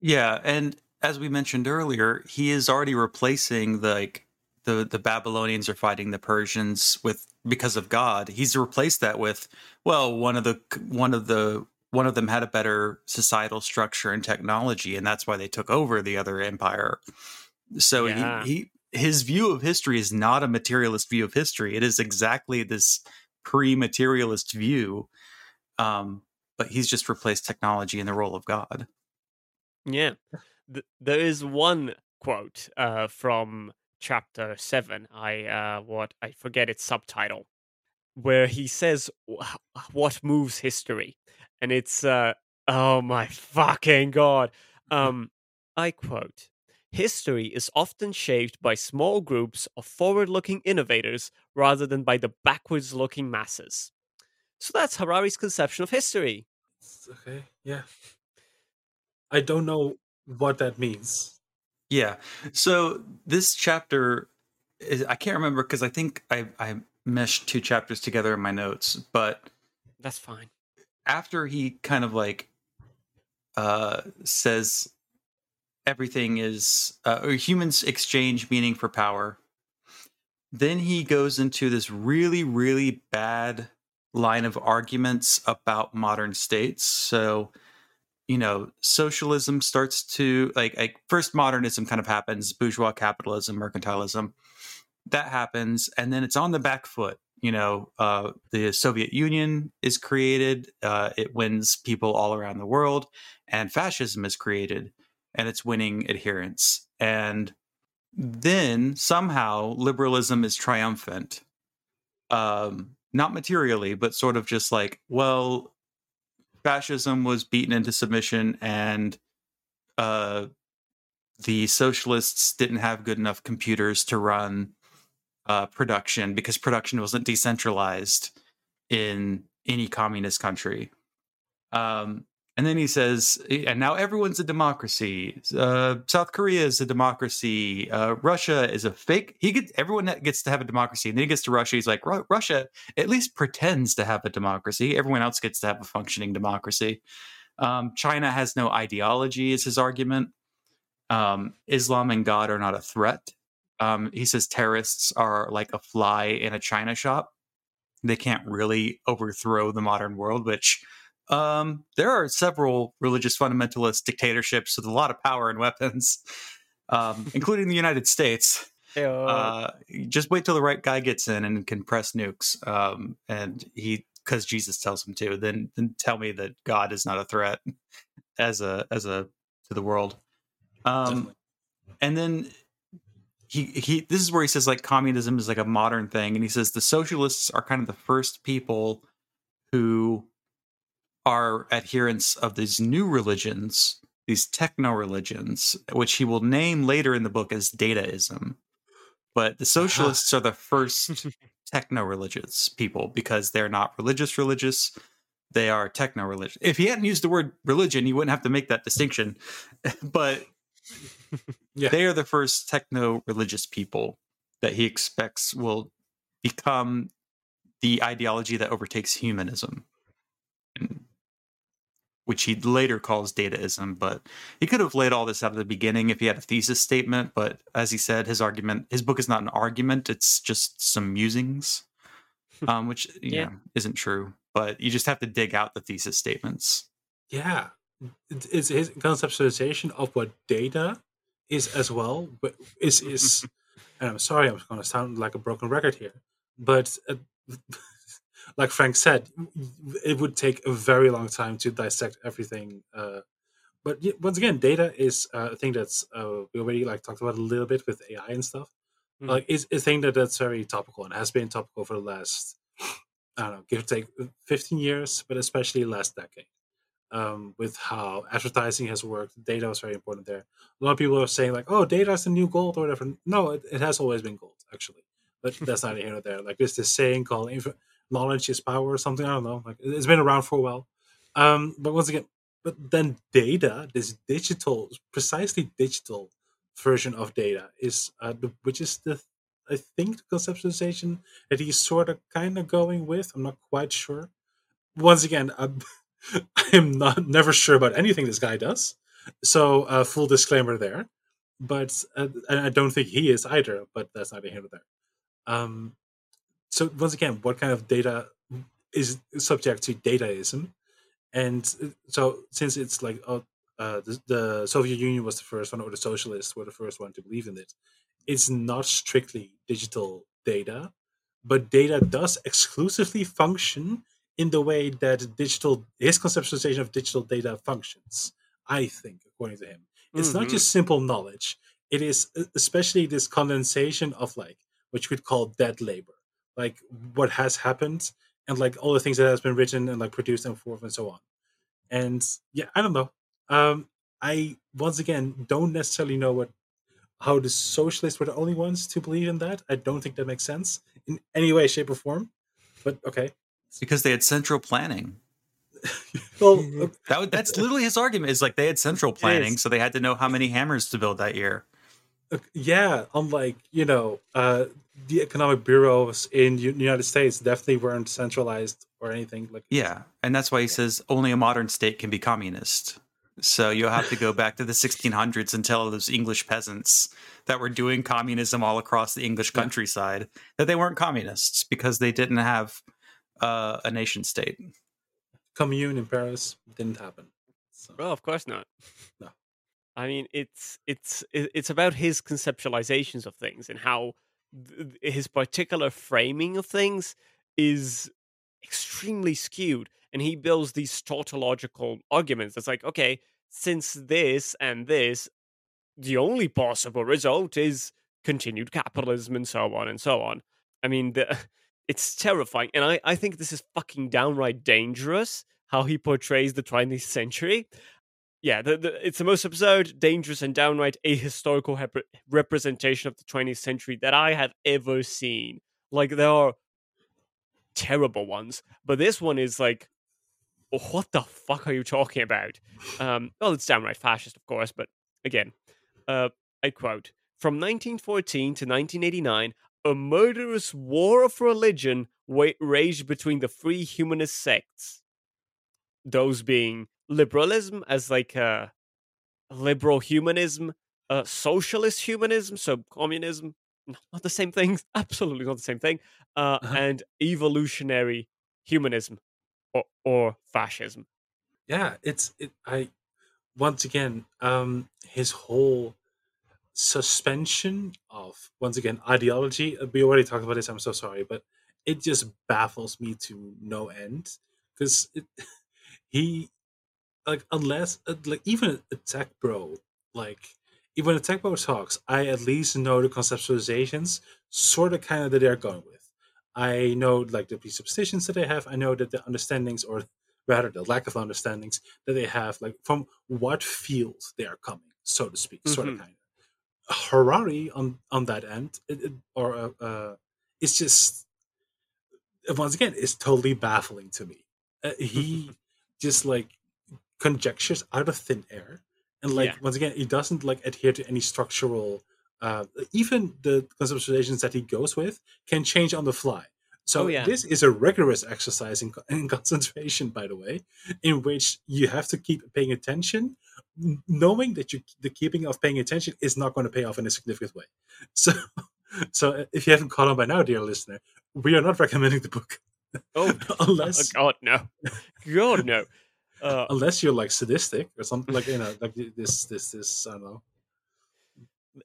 Yeah, and as we mentioned earlier, he is already replacing the like the the Babylonians are fighting the Persians with because of God. He's replaced that with well, one of the one of the one of them had a better societal structure and technology, and that's why they took over the other empire. So Yeah. he, he his view of history is not a materialist view of history. It is exactly this pre-materialist view. Um, but he's just replaced technology in the role of God. Yeah. Th- there is one quote uh, from chapter 7. I uh, what I forget its subtitle where he says what moves history and it's uh oh my fucking god. <laughs> Um I quote History is often shaped by small groups of forward looking innovators rather than by the backwards looking masses. So that's Harari's conception of history. Okay, yeah. I don't know what that means. Yeah. So this chapter is I can't remember because I think I I meshed two chapters together in my notes, but That's fine. after he kind of like uh says everything is uh, humans exchange meaning for power. Then he goes into this really really bad line of arguments about modern states. So you know socialism starts to like like first modernism kind of happens bourgeois capitalism mercantilism that happens and then it's on the back foot you know uh, the soviet union is created uh, it wins people all around the world and fascism is created and it's winning adherents and then somehow liberalism is triumphant um not materially but sort of just like well fascism was beaten into submission and uh the socialists didn't have good enough computers to run uh, production because production wasn't decentralized in any communist country. Um, and then he says, and now everyone's a democracy. Uh, South Korea is a democracy. Uh, Russia is a fake. He gets everyone that gets to have a democracy, and then he gets to Russia. He's like, Russia at least pretends to have a democracy. Everyone else gets to have a functioning democracy. Um, China has no ideology, is his argument. Um, Islam and God are not a threat. Um, he says terrorists are like a fly in a china shop. They can't really overthrow the modern world, which um, there are several religious fundamentalist dictatorships with a lot of power and weapons, um, <laughs> including the United States. Uh, just wait till the right guy gets in and can press nukes, um, and he because Jesus tells him to. Then then tell me that God is not a threat as a as a to the world. Um, and then he he this is where he says like communism is like a modern thing and he says the socialists are kind of the first people who are adherents of these new religions these techno religions which he will name later in the book as dataism but the uh-huh. socialists are the first <laughs> techno religious people because they're not religious religious. They are techno religious if he hadn't used the word religion he wouldn't have to make that distinction. <laughs> But <laughs> Yeah. they are the first techno religious people that he expects will become the ideology that overtakes humanism, which he later calls dataism. But he could have laid all this out at the beginning if he had a thesis statement. But as he said, his argument, his book is not an argument; it's just some musings, <laughs> um, which Yeah. yeah isn't true. But you just have to dig out the thesis statements. Yeah, it's his conceptualization of what data is as well. But is is, <laughs> and I'm sorry, I'm going to sound like a broken record here, but uh, <laughs> like Frank said, it would take a very long time to dissect everything. Uh, but once again, data is uh, a thing that's uh, we already like talked about a little bit with AI and stuff. Mhm. Like, is a thing that that's very topical and has been topical for the last I don't know, give or take 15 years, but especially last decade um, with how advertising has worked. Data was very important there. A lot of people are saying like, "Oh, data is the new gold" or whatever. No, it, it has always been gold actually. but that's not here nor there. Like there's this saying called inf- "knowledge is power" or something. I don't know. Like it's been around for a while. Um, but once again, but then data, this digital, precisely digital version of data, is uh, the, which is the I think the conceptualization that he's sort of kind of going with. I'm not quite sure. Once again, <laughs> I'm, I'm not never sure about anything this guy does. So uh, full disclaimer there. But uh, and I don't think he is either. But that's neither here nor there. Um, so once again, what kind of data is subject to dataism? And uh, so since it's like uh, uh, the, the Soviet Union was the first one, or the socialists were the first one to believe in it, it's not strictly digital data, but data does exclusively function in the way that digital his conceptualization of digital data functions. I think, according to him, it's Mm-hmm. not just simple knowledge. It is especially this condensation of like what you could call dead labor, like what has happened and like all the things that has been written and like produced and forth and so on. And yeah, I don't know. Um, I once again don't necessarily know what how the socialists were the only ones to believe in that. I don't think that makes sense in any way, shape, or form. But okay. because they had central planning. <laughs> Well, <laughs> uh, That would, that's literally his argument. Is like they had central planning, is. so they had to know how many hammers to build that year. Uh, yeah, unlike you know, uh, the economic bureaus in the United States definitely weren't centralized or anything like. Yeah, and that's why he says only a modern state can be communist. So you'll have to go back to the 1600s and tell those English peasants that were doing communism all across the English Yeah. countryside that they weren't communists because they didn't have uh, a nation state. commune in Paris didn't happen. So, Well, of course not. No. I mean, it's it's it's about his conceptualizations of things and how th- his particular framing of things is extremely skewed, and he builds these tautological arguments. It's like, okay, since this and this, the only possible result is continued capitalism and so on and so on. I mean, the, <laughs> it's terrifying, and I I think this is fucking downright dangerous how he portrays the 20th century. Yeah, the, the, it's the most absurd, dangerous, and downright ahistorical hep- representation of the 20th century that I have ever seen. Like, there are terrible ones, but this one is like, what the fuck are you talking about? Um, well, it's downright fascist, of course, but again, uh, I quote From 1914 to 1989, a murderous war of religion wa- raged between the three humanist sects. Those being liberalism as like a liberal humanism, uh, socialist humanism, so communism, not the same thing, <laughs> absolutely not the same thing, uh, Uh-huh. and evolutionary humanism or, or fascism. yeah, it's it. I once again, um, his whole suspension of once again ideology. uh, We already talked about this. I'm so sorry, but it just baffles me to no end because <laughs> he like unless uh, like even a tech bro like even a tech bro talks i at least know the conceptualizations sort of kind of that they're going with. I know like the presuppositions that they have. I know that the understandings or <laughs> rather the lack of understandings that they have like from what field they are coming so to speak sort of kind of harari on on that end it, it- or uh, uh it's just once again it's totally baffling to me. Uh, he <laughs> just like conjectures out of thin air and like Yeah. once again he doesn't like adhere to any structural uh even the conceptualizations that he goes with can change on the fly so Oh, yeah. this is a rigorous exercise in, <laughs> in concentration by the way in which you have to keep paying attention knowing that you the keeping of paying attention is not going to pay off in a significant way <laughs> so so if you haven't caught on by now dear listener we are not recommending the book Oh, <laughs> unless oh God, no. God, no. Uh, unless you're like sadistic or something like you know like this this this I don't know.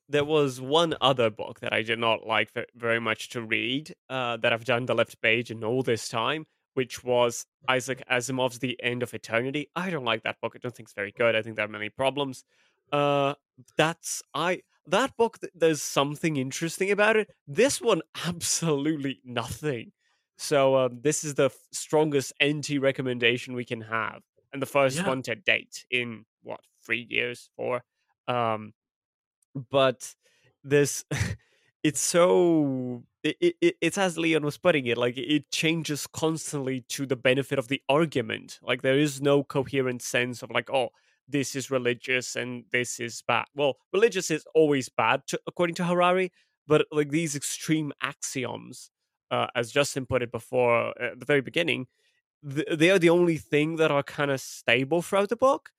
there was one other book that I did not like very much to read uh, that I've done the left page in all this time, which was Isaac Asimov's The End of Eternity. I don't like that book. I don't think it's very good. I think there are many problems. Uh, that's I that book. There's something interesting about it. This one, <laughs> absolutely nothing. So um, this is the f- strongest NT recommendation we can have, and the first Yeah. one to date in what three years, or Um, but this <laughs> it's so it, it, it's as Leon was putting it, like it changes constantly to the benefit of the argument. Like there is no coherent sense of like, oh, this is religious and this is bad. Well, religious is always bad, to, according to Harari, but like these extreme axioms, uh, as Justin put it before uh, at the very beginning, th- they are the only thing that are kind of stable throughout the book.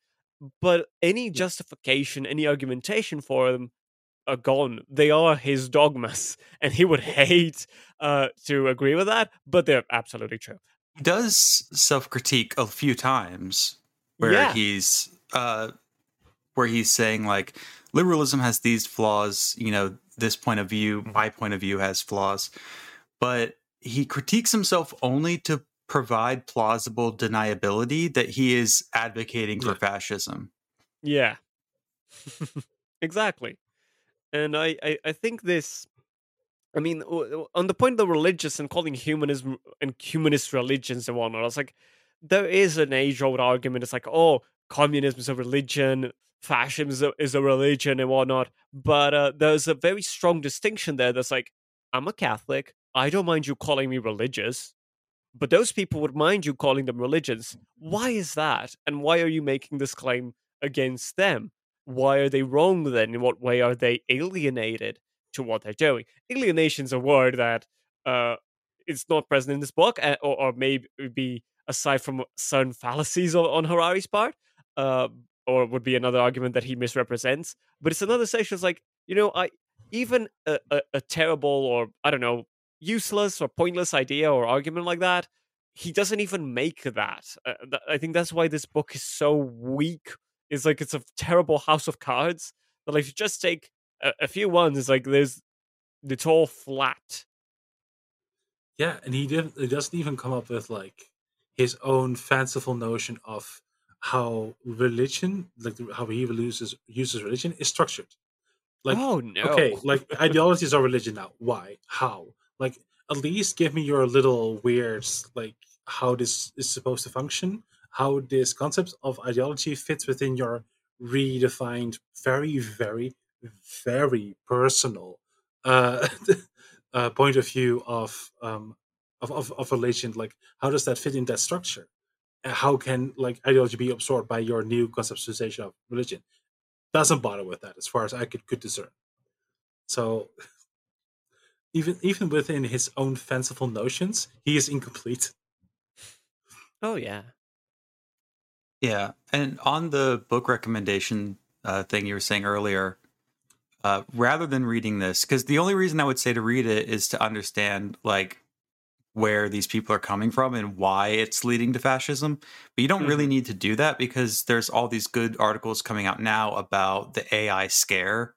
But any justification, any argumentation for them are gone. They are his dogmas, <laughs> and he would hate uh, to agree with that, but they're absolutely true. He does self critique a few times where Yeah. he's uh, where he's saying like liberalism has these flaws. You know, this point of view, my point of view has flaws, but he critiques himself only to provide plausible deniability that he is advocating for fascism. Yeah, <laughs> exactly. And I, I, I think this. I mean, on the point of the religious and calling humanism and humanist religions and whatnot, I was like, there is an age-old argument. It's like, oh, communism is a religion, fascism is a, is a religion and whatnot. But uh, there's a very strong distinction there. That's like, I'm a Catholic. I don't mind you calling me religious, but those people would mind you calling them religions. Why is that? And why are you making this claim against them? Why are they wrong then? In what way are they alienated to what they're doing? Alienation's a word that uh, is not present in this book, or, or maybe be aside from certain fallacies on, on Harari's part, uh, or would be another argument that he misrepresents. But it's another section. It's like you know, I even a, a, a terrible or I don't know useless or pointless idea or argument like that he doesn't even make that uh, th- i think that's why this book is so weak it's like it's a terrible house of cards but like if you just take a, a few ones it's like there's it's all flat Yeah, and he didn't. He doesn't even come up with like his own fanciful notion of how religion, like how he uses uses religion, is structured. Like, oh no okay, like ideologies are religion now. Why? How? Like, at least give me your little weird, like how this is supposed to function, how this concept of ideology fits within your redefined, very, very, very personal uh, <laughs> uh, point of view of um of, of of religion. Like, how does that fit in that structure? How can like ideology be absorbed by your new conceptualization of religion? Doesn't bother with that, as far as I could could discern. So <laughs> even even within his own fanciful notions, he is incomplete. oh yeah Yeah, and on the book recommendation uh, thing you were saying earlier, uh, rather than reading this, because the only reason I would say to read it is to understand like where these people are coming from and why it's leading to fascism. But you don't really need to do that because there's all these good articles coming out now about the AI scare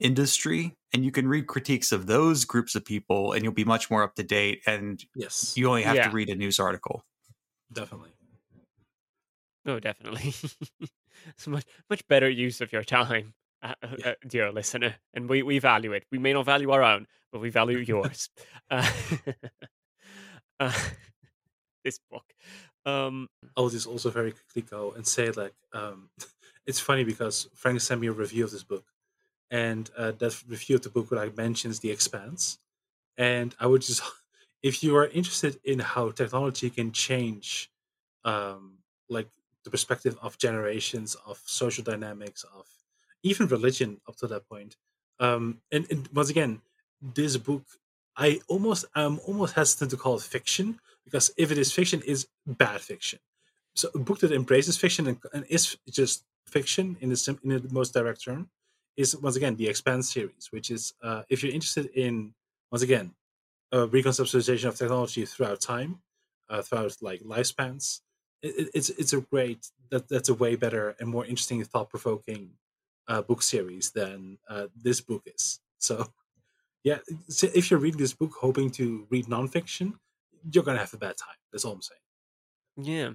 industry, and you can read critiques of those groups of people, and you'll be much more up to date. And Yes, you only have Yeah. to read a news article. definitely. oh definitely <laughs> it's much much better use of your time uh, uh, Yeah. uh, dear listener and we, we value it we may not value our own but we value <laughs> yours <laughs> uh, uh, this book um I'll just also very quickly go and say like um, it's funny because Frank sent me a review of this book, and uh, that review of the book like mentions the Expanse, and I would just <laughs> if you are interested in how technology can change, um, like the perspective of generations of social dynamics of even religion up to that point, um, and, and once again, this book I almost I'm almost hesitant to call it fiction because if it is fiction, is bad fiction. So a book that embraces fiction and, and is just fiction in the sim, in the most direct term is once again the Expanse series, which is uh, if you're interested in once again a reconceptualization of technology throughout time, uh, throughout like lifespans. It, it- it's it's a great that that's a way better and more interesting, thought provoking uh, book series than uh, this book is. So yeah, so if you're reading this book hoping to read nonfiction, you're gonna have a bad time. That's all I'm saying. Yeah.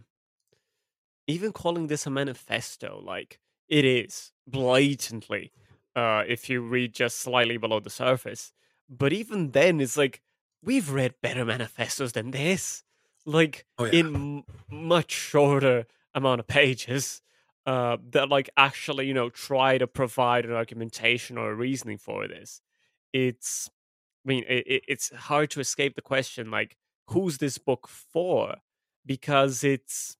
Even calling this a manifesto, like it is blatantly, uh, if you read just slightly below the surface. But even then, it's like we've read better manifestos than this, like Oh, yeah. in m- much shorter amount of pages. Uh, that like actually, you know, try to provide an argumentation or a reasoning for this. It's I mean, it, it's hard to escape the question like, who's this book for? Because it's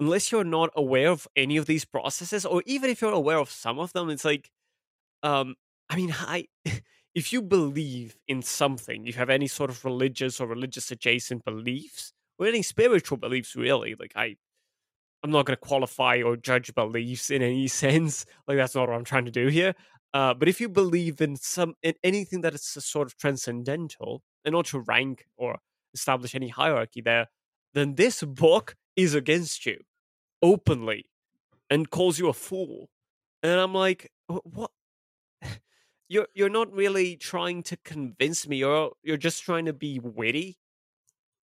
unless you're not aware of any of these processes, or even if you're aware of some of them, it's like, um, I mean, I. <laughs> if you believe in something, you have any sort of religious or religious adjacent beliefs, or any spiritual beliefs, really, like I, I'm not going to qualify or judge beliefs in any <laughs> sense. Like that's not what I'm trying to do here. Uh, but if you believe in some in anything that is sort of transcendental, and not to rank or establish any hierarchy there, then this <laughs> book is against you openly and calls you a fool. And I'm like, what? You're you're not really trying to convince me. You're you're just trying to be witty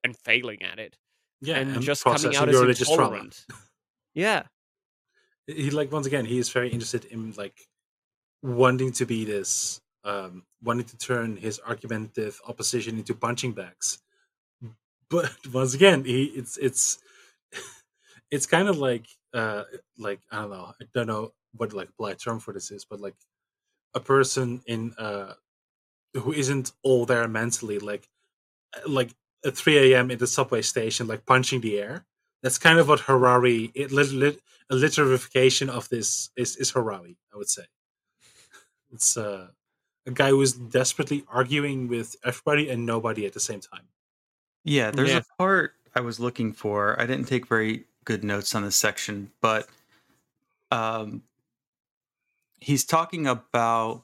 and failing at it. Yeah, and, and just coming out as intolerant. yeah. He like once again, he is very interested in like wanting to be this, um, wanting to turn his argumentative opposition into punching bags. But <laughs> once again, he it's it's <laughs> it's kind of like uh like I don't know, I don't know what like polite term for this is, but like a person in uh who isn't all there mentally, like uh, like at 3 a.m. in the subway station, like punching the air. That's kind of what Harari, it, lit, lit, a literification of this is, is Harari, I would say. It's uh, a guy who is desperately arguing with everybody and nobody at the same time. Yeah, there's yeah. a part I was looking for. I didn't take very good notes on this section, but um, he's talking about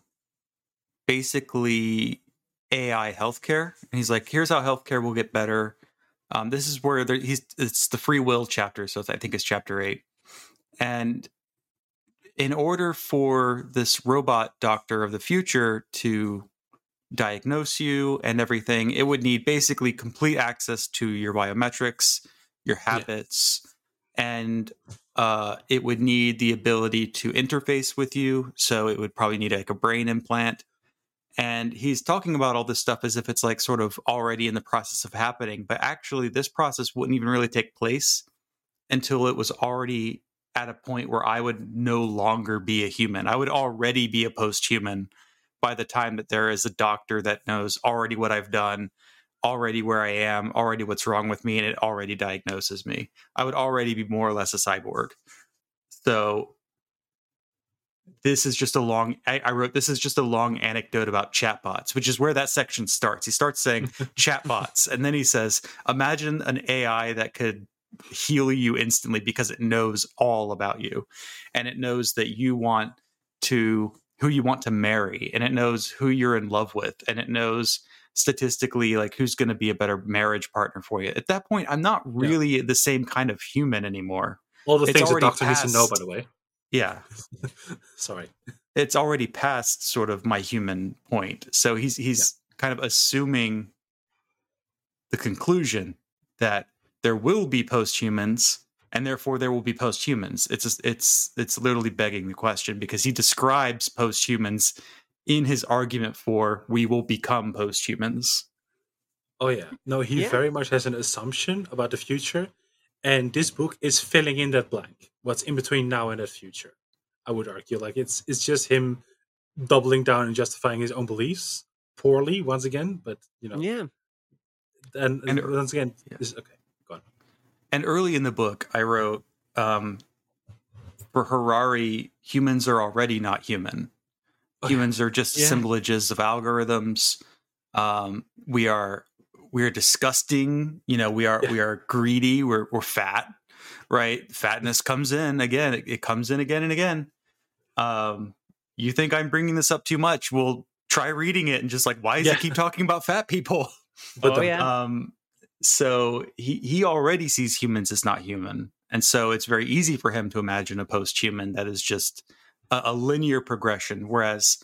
basically AI healthcare, and he's like, "Here's how healthcare will get better." Um, this is where there, he's it's the free will chapter, so I think it's chapter eight, and in order for this robot doctor of the future to diagnose you and everything, it would need basically complete access to your biometrics, your habits. And uh, it would need the ability to interface with you. So it would probably need like a brain implant. And he's talking about all this stuff as if it's like sort of already in the process of happening. But actually, this process wouldn't even really take place until it was already at a point where I would no longer be a human. I would already be a post human by the time that there is a doctor that knows already what I've done, already where I am, already what's wrong with me, and it already diagnoses me. I would already be more or less a cyborg. So this is just a long I, I, wrote this is just a long anecdote about chatbots which is where that section starts he starts saying chatbots and then he says imagine an ai that could heal you instantly because it knows all about you and it knows that you want to who you want to marry and it knows who you're in love with and it knows statistically like who's going to be a better marriage partner for you. At that point i'm not really yeah. the same kind of human anymore. All the it's things that doctor needs to know by the way. Yeah. <laughs> Sorry. It's already past sort of my human point. So he's he's yeah. kind of assuming the conclusion that there will be post-humans and therefore there will be post-humans. It's just, it's it's literally begging the question because he describes post-humans in his argument for we will become post-humans oh yeah no he yeah. very much has an assumption about the future and this book is filling in that blank what's in between now and that future i would argue like it's it's just him doubling down and justifying his own beliefs poorly once again but you know yeah and, and once again yeah. this, okay and early in the book, I wrote um, for Harari, humans are already not human. Humans are just yeah. assemblages of algorithms. Um, we are we are disgusting. You know, we are yeah. we are greedy. We're we're fat, right? Fatness comes in again. It, it comes in again and again. Um, you think I'm bringing this up too much? Well, try reading it and just like, why does yeah. it keep talking about fat people? <laughs> But oh, the, yeah. um, so he he already sees humans as not human and so it's very easy for him to imagine a post-human that is just a, a linear progression whereas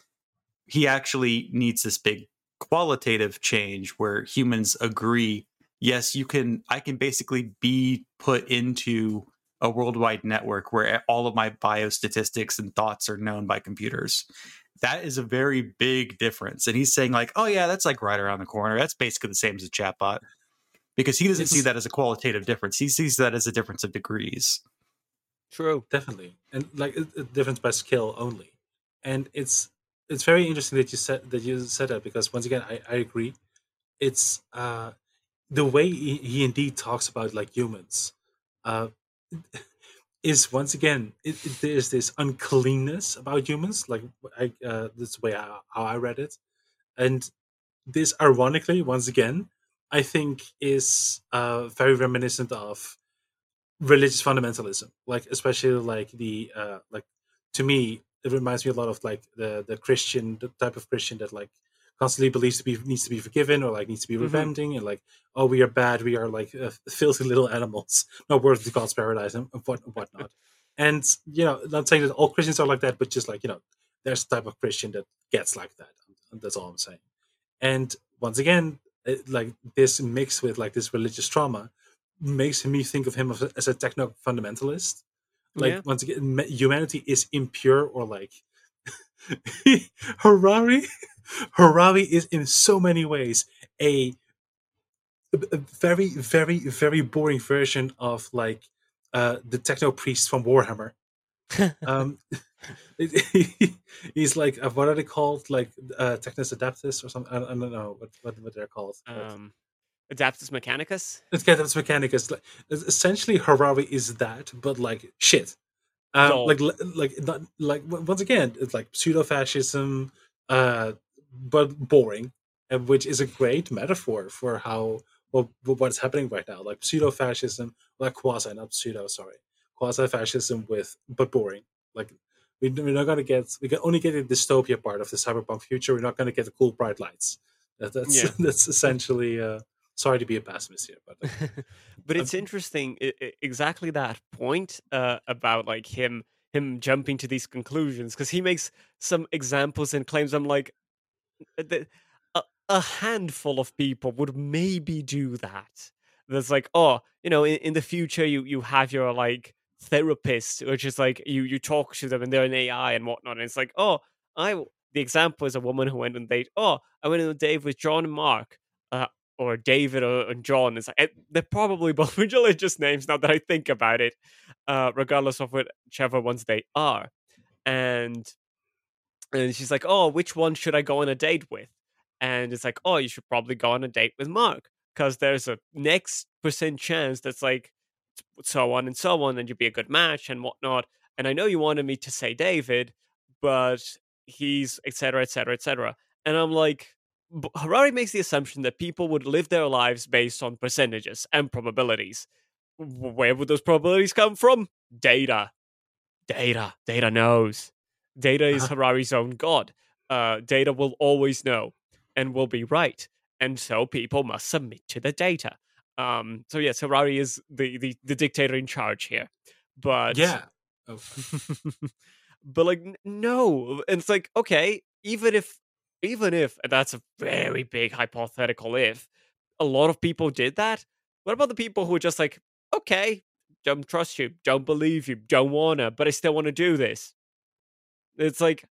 he actually needs this big qualitative change where humans agree yes you can i can basically be put into a worldwide network where all of my biostatistics and thoughts are known by computers that is a very big difference and he's saying like oh yeah that's like right around the corner that's basically the same as a chatbot because he doesn't it's, see that as a qualitative difference. He sees that as a difference of degrees. True, definitely, and like a, difference by skill only. And it's it's very interesting that you said that you said that because once again, I, I agree. It's uh, the way he, he indeed talks about like humans. Uh, <laughs> is once again it, it, there's this uncleanness about humans like I, uh, that's the way I, how I read it and this ironically once again I think is uh, very reminiscent of religious fundamentalism like especially like the uh, like to me it reminds me a lot of like the the Christian the type of Christian that like constantly believes to be needs to be forgiven or like needs to be Mhm. repenting and like oh we are bad we are like uh, <laughs> filthy little animals not worthy of God's paradise and what whatnot and you know not saying that all Christians are like that but just like you know there's a type of Christian that gets like that that's all I'm saying and once again it, like this mixed with like this religious trauma makes me think of him as a, techno fundamentalist like Yeah. once again humanity is impure or like <laughs> harari harari is in so many ways a, a very very very boring version of like uh the techno priest from warhammer. <laughs> Um <laughs> he's like uh, what are they called? Like uh technos adaptus or something i, I don't know what, what what they're called um, Adeptus Mechanicus. Let's mechanicus. Like, essentially, Harari is that, but like shit. Um, like, like, not, like once again, it's like pseudo fascism, uh, but boring, and which is a great metaphor for how well what's happening right now. Like pseudo fascism, like quasi, not pseudo, sorry, quasi fascism with but boring. Like we, we're not gonna get, we can only get the dystopia part of the cyberpunk future. We're not gonna get the cool bright lights. That, that's Yeah. <laughs> that's essentially. Uh, sorry to be a pessimist here, but <laughs> but it's interesting i- i- exactly that point uh, about like him him jumping to these conclusions because he makes some examples and claims i'm like uh, a, a handful of people would maybe do that. There's like oh you know in, in the future you you have your like therapist which is like you you talk to them and they're an ai and whatnot and it's like oh I the example is a woman who went on a date oh i went on a date with john and mark uh, or David or and John. It's like eh, they're probably <laughs> both religious names now that I think about it, uh, regardless of whichever ones they are. And and she's like, "Oh, which one should I go on a date with?" And it's like, "Oh, you should probably go on a date with Mark because there's a next percent chance that's like so on and so on, and you'd be a good match and whatnot." And I know you wanted me to say David, but he's etc. etc. etc. And I'm like, Harari makes the assumption that people would live their lives based on percentages and probabilities. Where would those probabilities come from? Data. Data. Data knows. Data is Uh-huh. Harari's own god. Uh, data will always know and will be right. And so people must submit to the data. Um, so yes, Harari is the, the, the dictator in charge here. But yeah. Oh, <laughs> but like no and it's like okay even if even if that's a very big hypothetical if a lot of people did that what about the people who are just like okay don't trust you don't believe you don't wanna but i still want to do this. It's like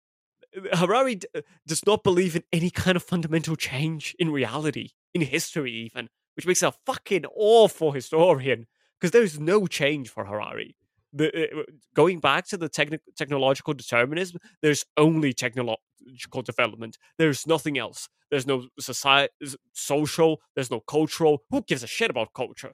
harari d- does not believe in any kind of fundamental change in reality in history even which makes a fucking awful historian because there's no change for harari. The, uh, going back to the techni- technological determinism, there's only technological development. There's nothing else. There's no society, social. There's no cultural. Who gives a shit about culture?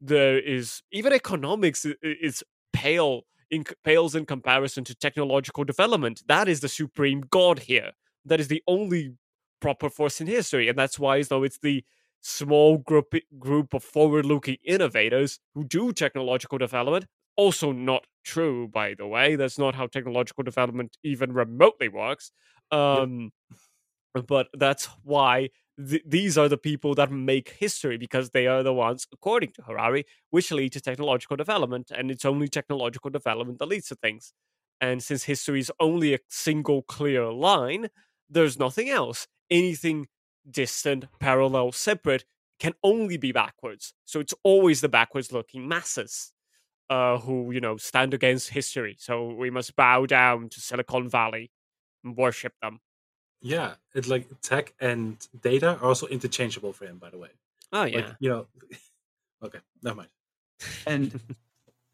There is even economics is pale in pales in comparison to technological development. That is the supreme god here. That is the only proper force in history, and that's why though it's the small group group of forward-looking innovators who do technological development also not true by the way that's not how technological development even remotely works um but that's why th- these are the people that make history because they are the ones according to harari which lead to technological development and it's only technological development that leads to things. And since history is only a single clear line there's nothing else. Anything distant parallel separate can only be backwards. So it's always the backwards looking masses uh, who you know stand against history. So we must bow down to Silicon Valley and worship them. yeah. It's like tech and data are also interchangeable for him, by the way. Oh Like, yeah, you know, <laughs> okay, never mind. And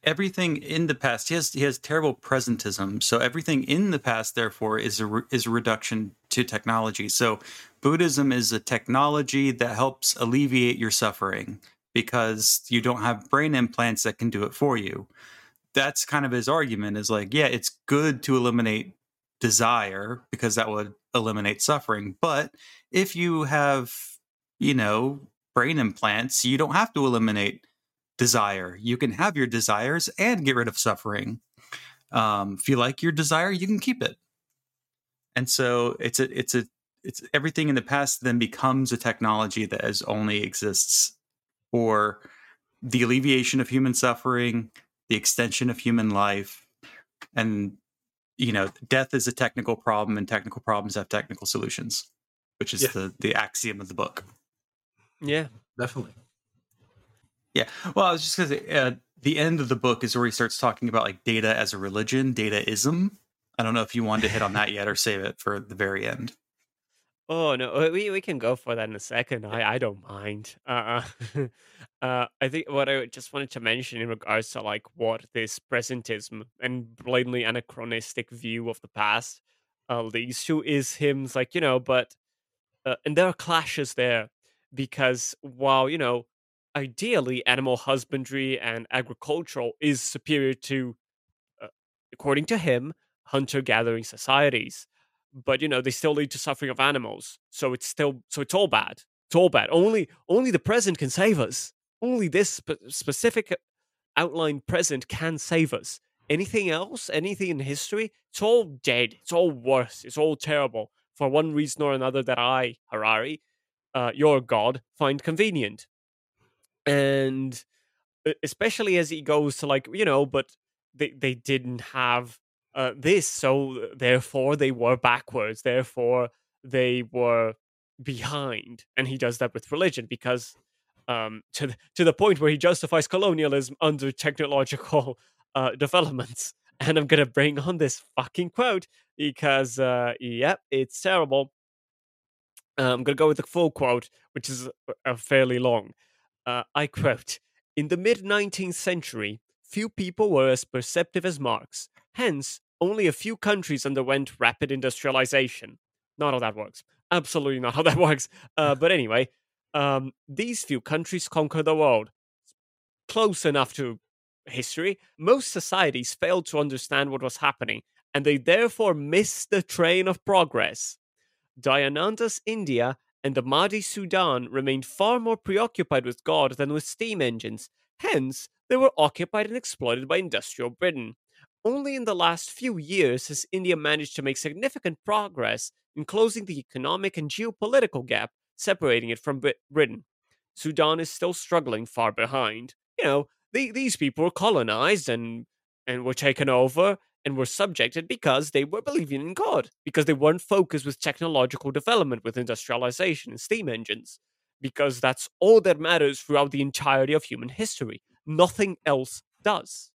everything in the past he has he has terrible presentism so everything in the past therefore is a re- is a reduction to technology so buddhism is a technology that helps alleviate your suffering because you don't have brain implants that can do it for you that's kind of his argument is like yeah it's good to eliminate desire because that would eliminate suffering but if you have you know brain implants you don't have to eliminate desire. You can have your desires and get rid of suffering. Um, if you like your desire, you can keep it. And so it's a it's a it's everything in the past then becomes a technology that as only exists for the alleviation of human suffering, the extension of human life, and you know, death is a technical problem, and technical problems have technical solutions, which is yeah. the the axiom of the book. Yeah, definitely. Yeah. Well, I was just going to say, uh, the end of the book is where he starts talking about like data as a religion, dataism. I don't know if you wanted to hit on that yet or save it for the very end. Oh no, uh, we we can go for that in a second. I I don't mind. Uh, <laughs> uh, I think what I just wanted to mention in regards to like what this presentism and blatantly anachronistic view of the past uh, leads to is him like you know, but uh, and there are clashes there because while you know ideally animal husbandry and agricultural is superior to uh, according to him hunter gathering societies but you know they still lead to suffering of animals so it's still so it's all bad it's all bad. Only only the present can save us. Only this spe- specific outlined present can save us. Anything else anything in history it's all dead it's all worse it's all terrible. For one reason or another that i harari uh, your god find convenient. And especially as he goes to like you know but they they didn't have uh, this so therefore they were backwards therefore they were behind. And he does that with religion because um to the, to the point where he justifies colonialism under technological <laughs> uh developments. And i'm gonna bring on this fucking quote because uh yep it's terrible. Uh, i'm gonna go with the full quote which is uh, fairly long. Uh, I quote In the mid 19th century, few people were as perceptive as Marx. Hence, only a few countries underwent rapid industrialization. Not how that works. Absolutely not how that <laughs> works. Uh, but anyway, um, these few countries conquered the world. Close enough to history, most societies failed to understand what was happening, and they therefore missed the train of progress. Dayananda's India and the Mahdi Sudan remained far more preoccupied with God than with steam engines. Hence, they were occupied and exploited by industrial Britain. Only in the last few years has India managed to make significant progress in closing the economic and geopolitical gap separating it from Britain. Sudan is still struggling far behind. You know, the, these people were colonized and and were taken over and were subjected because they were believing in God, because they weren't focused with technological development, with industrialization and steam engines, because that's all that matters throughout the entirety of human history. Nothing else does.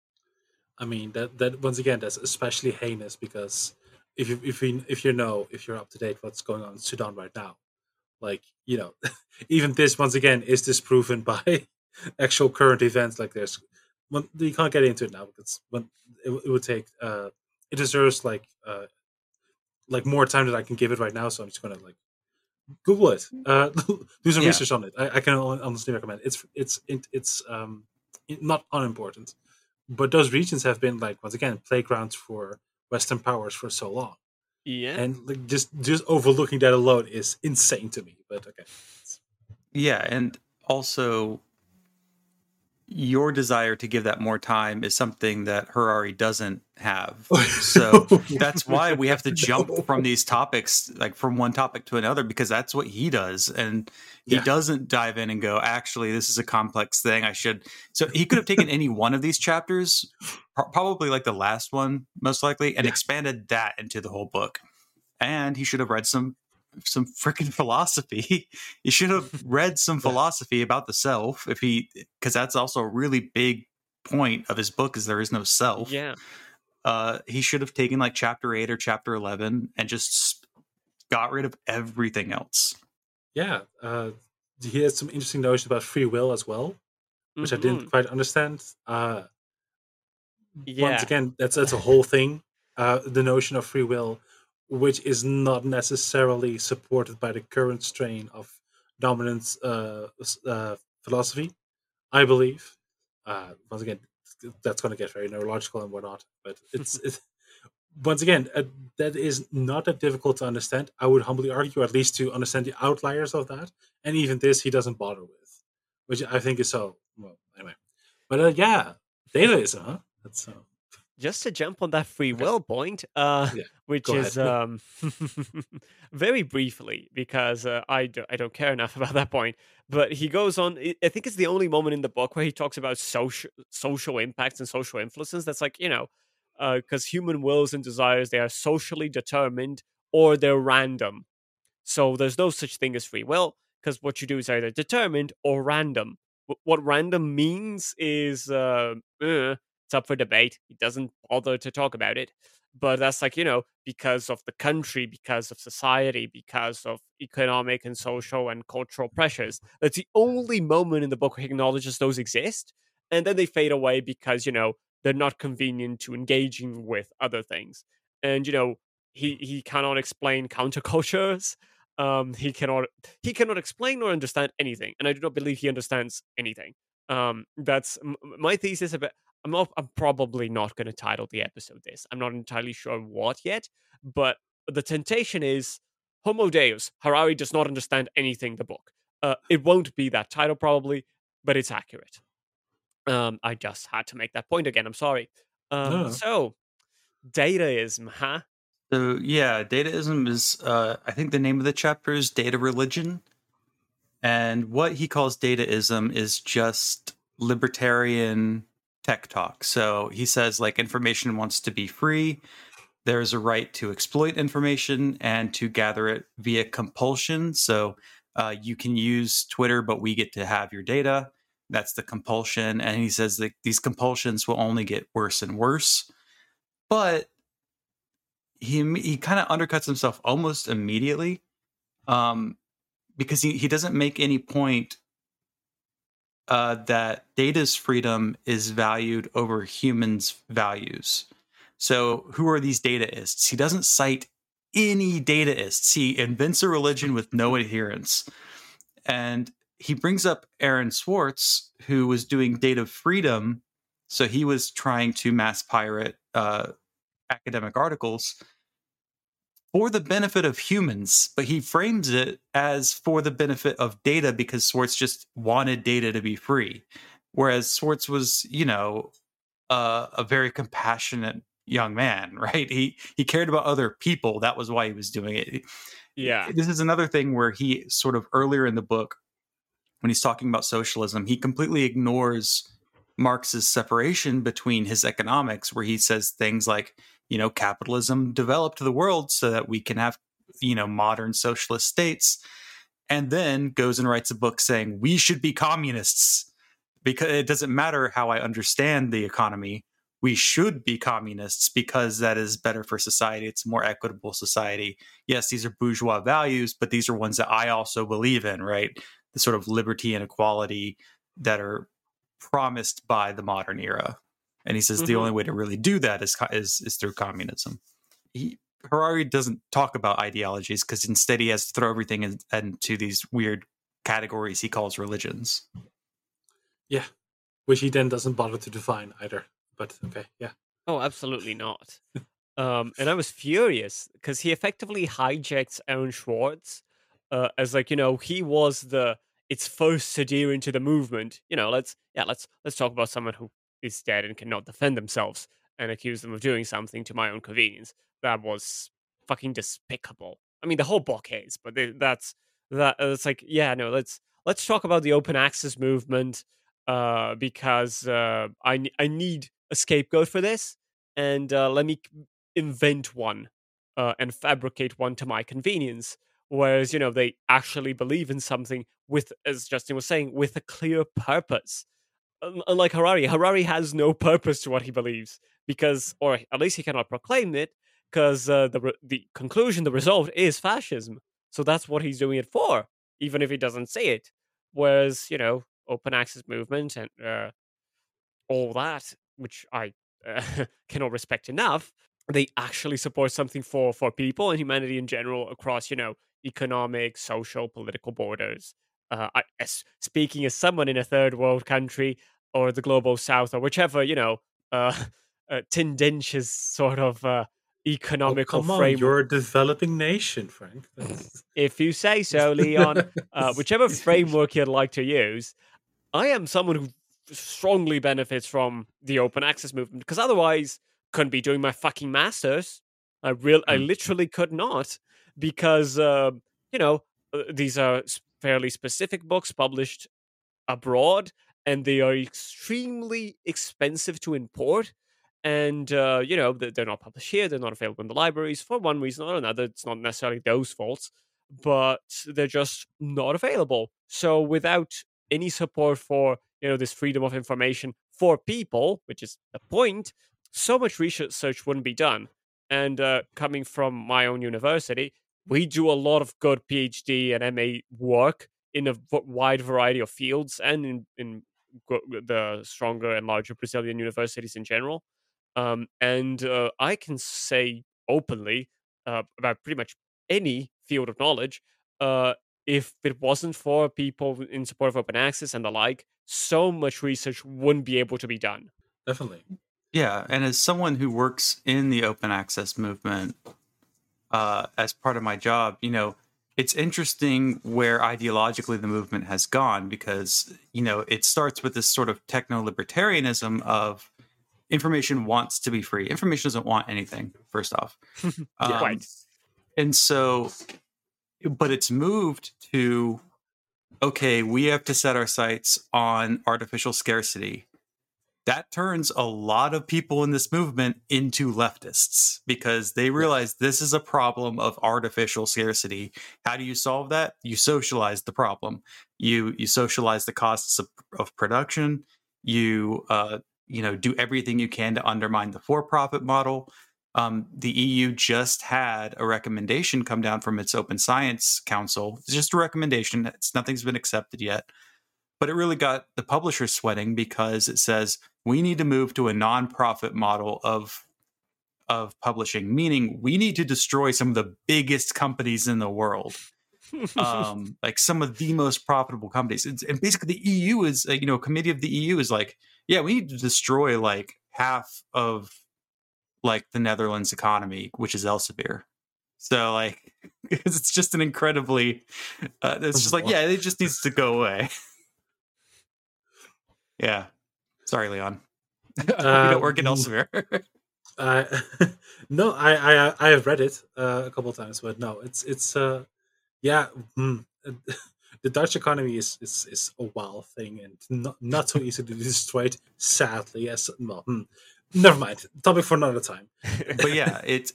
I mean that that once again that's especially heinous because if you if you if you know if you're up to date what's going on in Sudan right now, like you know, <laughs> even this once again is disproven <laughs> by actual current events. Like there's you can't get into it now because when it, it would take uh it deserves like uh like more time that I can give it right now. So I'm just gonna like Google it, uh, <laughs> do some yeah. research on it. I, I, can honestly recommend. It's it's it's um not unimportant, but those regions have been like once again playgrounds for Western powers for so long. Yeah, and like just just overlooking that alone is insane to me. But okay. Yeah, and also your desire to give that more time is something that Harari doesn't have. <laughs> So <laughs> that's why we have to jump from these topics, like from one topic to another, because that's what he does. And he yeah. doesn't dive in and go, actually, this is a complex thing. I should. So he could have taken any one of these chapters, probably like the last one, most likely, and yeah. expanded that into the whole book. And he should have read some some freaking <laughs> philosophy. he should have <laughs> read some philosophy about the self if he because that's also a really big point of his book is there is no self. Yeah. Uh, he should have taken like chapter 8 or chapter 11 and just got rid of everything else. Yeah. Uh, he has some interesting notions about free will as well, which mm-hmm. I didn't mm-hmm. quite understand. Uh, Yeah. once again, that's that's a whole thing. Uh, the notion of free will, which is not necessarily supported by the current strain of dominance uh, uh, philosophy, I believe. Uh, once again, that's going to get very neurological and whatnot, but it's, <laughs> it's once again uh, that is not that difficult to understand. I would humbly argue, at least to understand the outliers of that, and even this he doesn't bother with, which I think is so. Well, anyway, but uh, yeah, dataism, huh? That's uh, just to jump on that free will point, uh, Yeah, <laughs> which go is um, <laughs> very briefly because uh, I do, I don't care enough <laughs> about that point. But he goes on. I think it's the only moment in the book where he talks about social social impacts and social influences. That's like you know, because human wills and desires they are socially determined or they're random. So there's no such thing as free will because what you do is either determined or random. Wh- What random means is uh, uh, it's up for debate. He doesn't bother to talk about it. But that's like, you know, because of the country, because of society, because of economic and social and cultural pressures. That's the only moment in the book where he acknowledges those exist. And then they fade away because, you know, they're not convenient to engaging with other things. And, you know, he, he cannot explain countercultures. Um, he cannot he cannot explain or understand anything, and I do not believe he understands anything. Um, that's m- my thesis about I'm not, I'm probably not going to title the episode this. I'm not entirely sure what yet, but the temptation is Homo Deus. Harari does not understand anything. The book. Uh, it won't be that title probably, but it's accurate. Um, I just had to make that point again. I'm sorry. Um, so dataism, huh? So yeah, dataism is uh, I think the name of the chapter is data religion, and what he calls dataism is just libertarian tech talk. So he says like information wants to be free. There's a right to exploit information and to gather it via compulsion. So uh, you can use Twitter, but we get to have your data. That's the compulsion, and he says that these compulsions will only get worse and worse. But he he kind of undercuts himself almost immediately um, because he, he doesn't make any point uh, that data's freedom is valued over humans' values. So, who are these dataists? He doesn't cite any dataists. He invents a religion with no adherents. And he brings up Aaron Swartz, who was doing data freedom. So, he was trying to mass pirate uh, academic articles for the benefit of humans, but he frames it as for the benefit of data because Swartz just wanted data to be free. Whereas Swartz was, you know, uh, a very compassionate young man, <laughs> right? He he cared about other people. That was why he was doing it. Yeah. This is another thing where he sort of earlier in the book, when he's talking about socialism, he completely ignores Marx's separation between his economics, where he says things like, you know, capitalism developed the world so that we can have, you know, modern socialist states, and then goes and writes a book saying we should be communists because it doesn't matter how I understand the economy. We should be communists because that is better for society. It's a more equitable society. Yes, these are bourgeois values, but these are ones that I also believe in, right? The sort of liberty and equality that are promised by the modern era. And he says the Mhm. only way to really do that is is, is through communism. He, Harari doesn't talk about ideologies because instead he has to throw everything in, into these weird categories he calls religions. Yeah, which he then doesn't bother to define either. But okay, yeah. Oh, absolutely not. um, and I was furious because he effectively hijacks Aaron Swartz uh, as like you know he was the its first adherent into the movement. You know, let's yeah, let's let's talk about someone who is dead and cannot defend themselves and accuse them of doing something to my own convenience. That was fucking despicable. I mean, the whole book is, but th- that's that. Uh, it's like yeah, no, let's let's talk about the open access movement uh, because uh, I I need a scapegoat for this, and uh, let me invent one uh, and fabricate one to my convenience. Whereas you know they actually believe in something with, as Justin was saying, with a clear purpose. Un- Unlike Harari, Harari has no purpose to what he believes because, or at least he cannot proclaim it, because uh, the re- the conclusion, the result is fascism. So that's what he's doing it for, even if he doesn't say it. Whereas you know, open access movement and uh, all that, which I uh, <laughs> cannot respect enough, they actually support something for for people and humanity in general across you know economic, social, political borders. Uh, I, as, speaking as someone in a third world country or the global south or whichever you know uh, <laughs> uh tendentious sort of uh, Oh, economical on, framework. you're a developing nation, Frank. <laughs> That's- If you say <laughs> so, Leon, uh, whichever framework you'd like to use, I am someone who strongly benefits from the open access movement because otherwise, couldn't be doing my fucking masters. I real, I Mm. literally could not because uh, you know uh, these are fairly specific books published abroad, and they are extremely expensive to import. And uh, you know they- they're not published here; they're not available in the libraries for one reason or another. It's not necessarily those faults, but they're just not available. So without any support for you know this freedom of information for people, which is the point, so much research wouldn't be done. And uh, coming from my own university, we do a lot of good PhD and MA work in a wide variety of fields and in, in the stronger and larger Brazilian universities in general. Um, and uh, I can say openly uh, about pretty much any field of knowledge. Uh, if it wasn't for people in support of open access and the like, so much research wouldn't be able to be done. Definitely. Yeah, and as someone who works in the open access movement uh, as part of my job, you know, it's interesting where ideologically the movement has gone because you know it starts with this sort of techno libertarianism of information wants to be free. Information doesn't want anything. First off, <laughs> Um, Right. and so, but it's moved to okay, we have to set our sights on artificial scarcity that turns a lot of people in this movement into leftists because they realize this is a problem of artificial scarcity. How do you solve that? You socialize the problem. You you socialize the costs of, of production. You uh, you know do everything you can to undermine the for-profit model. Um, the EU just had a recommendation come down from its Open Science Council. It's just a recommendation. It's nothing's been accepted yet but it really got the publishers sweating because it says we need to move to a nonprofit model of of publishing meaning we need to destroy some of the biggest companies in the world um <laughs> like some of the most profitable companies. It's- and basically the eu is uh, you know a committee of the eu is like yeah we need to destroy like half of like the netherlands economy which is elsevier. So like <laughs> it's just an incredibly uh, it's just like yeah it just needs to go away <laughs> yeah. Sorry, Leon. <laughs> we don't work in Um, Elsevier. Uh, no, I, I I have read it uh, a couple of times, but no, it's it's uh, yeah. mm, <laughs> the Dutch economy is is, is a wild thing and not not so easy to destroy. Sadly, as well, hmm. never mind. Topic for another time. <laughs> but yeah, it's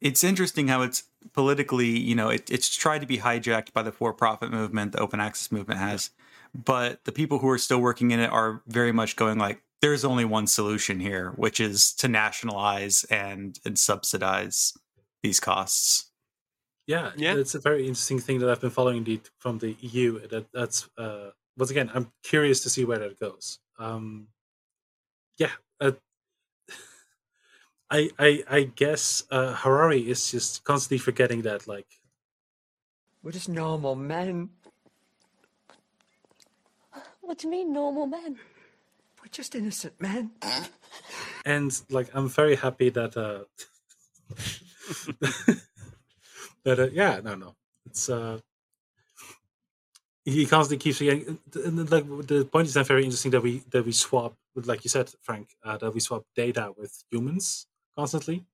it's interesting how it's politically, you know, it, it's tried to be hijacked by the for-profit movement, the open access movement has, but the people who are still working in it are very much going like, there's only one solution here, which is to nationalize and and subsidize these costs. Yeah, Yeah. it's a very interesting thing that I've been following indeed from the EU. That that's uh, once again, I'm curious to see where that goes. Um, yeah, uh, <laughs> I I I guess uh, Harari is just constantly forgetting that like We're just normal men. What do you mean, normal men? We're just innocent men. and like I'm very happy that uh <laughs> that uh, yeah no no it's uh he constantly keeps forgetting and then, like the point is that very interesting that we that we swap like you said Frank uh, that we swap data with humans constantly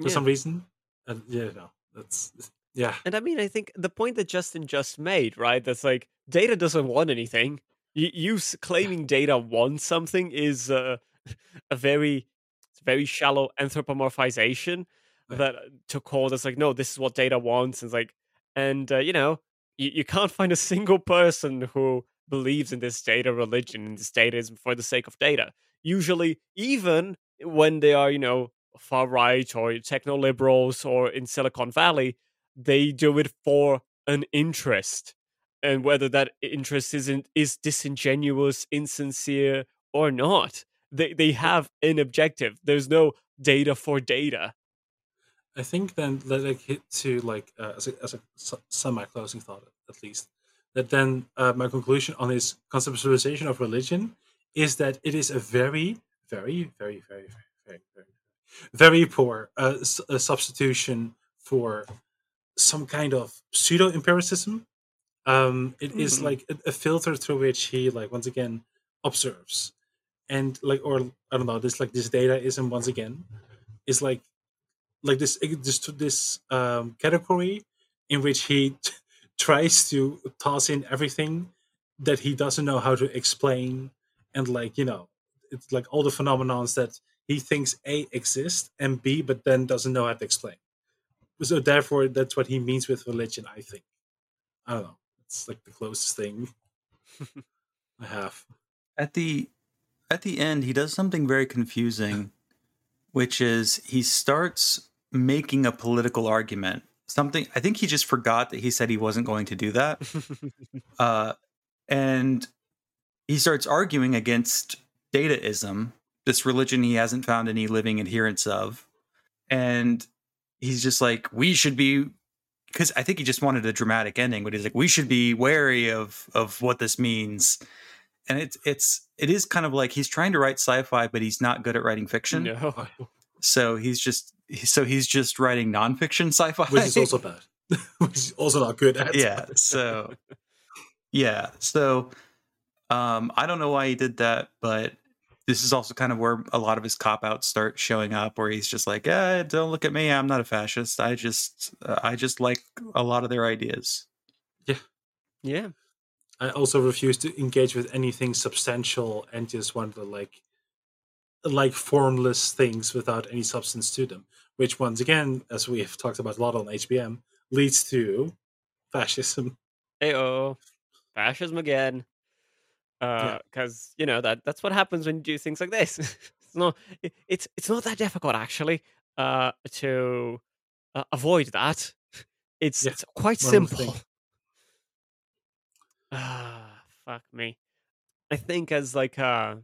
for Yeah. some reason and yeah no that's <laughs> yeah And I mean, I think the point that Justin just made, right? That's like data doesn't want anything. You, you claiming data wants something is uh, a very, very shallow anthropomorphization. Right. That uh, to call that's like, no, this is what data wants. And it's like, and uh, you know, you, you can't find a single person who believes in this data religion and this data is for the sake of data. Usually, even when they are, you know, far right or techno liberals or in Silicon Valley, they do it for an interest and whether that interest isn't is disingenuous insincere or not they they have an objective. There's no data for data. I think then let like hit to like uh, as a, as a semi closing thought at least that then uh, my conclusion on his conceptualization of religion is that it is a very very very very very very very poor uh, s- a substitution for some kind of pseudo empiricism. Um, it is Mhm. like a, a filter through which he like once again observes and like or I don't know this like this data ism once again is like like this this this um, category in which he <laughs> t- tries to toss in everything that he doesn't know how to explain and like you know it's like all the phenomenons that he thinks a exist and b but then doesn't know how to explain so therefore that's what he means with religion i think i don't know it's like the closest thing <laughs> i have At the at the end, he does something very confusing, <laughs> which is he starts making a political argument. Something I think he just forgot that he said he wasn't going to do that. <laughs> uh, and he starts arguing against dataism, this religion he hasn't found any living adherents of. And he's just like, we should be because I think he just wanted a dramatic ending, but he's like, we should be wary of of what this means. And it's it's it is kind of like he's trying to write sci-fi, but he's not good at writing fiction. no. So he's just so he's just writing nonfiction sci-fi, which is also bad <laughs> which is also not good at yeah so yeah so um i don't know why he did that but this is also kind of where a lot of his cop outs start showing up where he's just like eh, don't look at me i'm not a fascist i just uh, i just like a lot of their ideas Yeah. Yeah. I also refuse to engage with anything substantial and just want to like like formless things without any substance to them. Which once again, as we have talked about a lot on HBM, leads to fascism. Ayo. Fascism again. Yeah. because you know that that's what happens when you do things like this. <laughs> it's not it- it's it's not that difficult actually uh, to uh, avoid that. It's Yeah, it's quite one simple. <sighs> Ah, fuck me. I think as like uh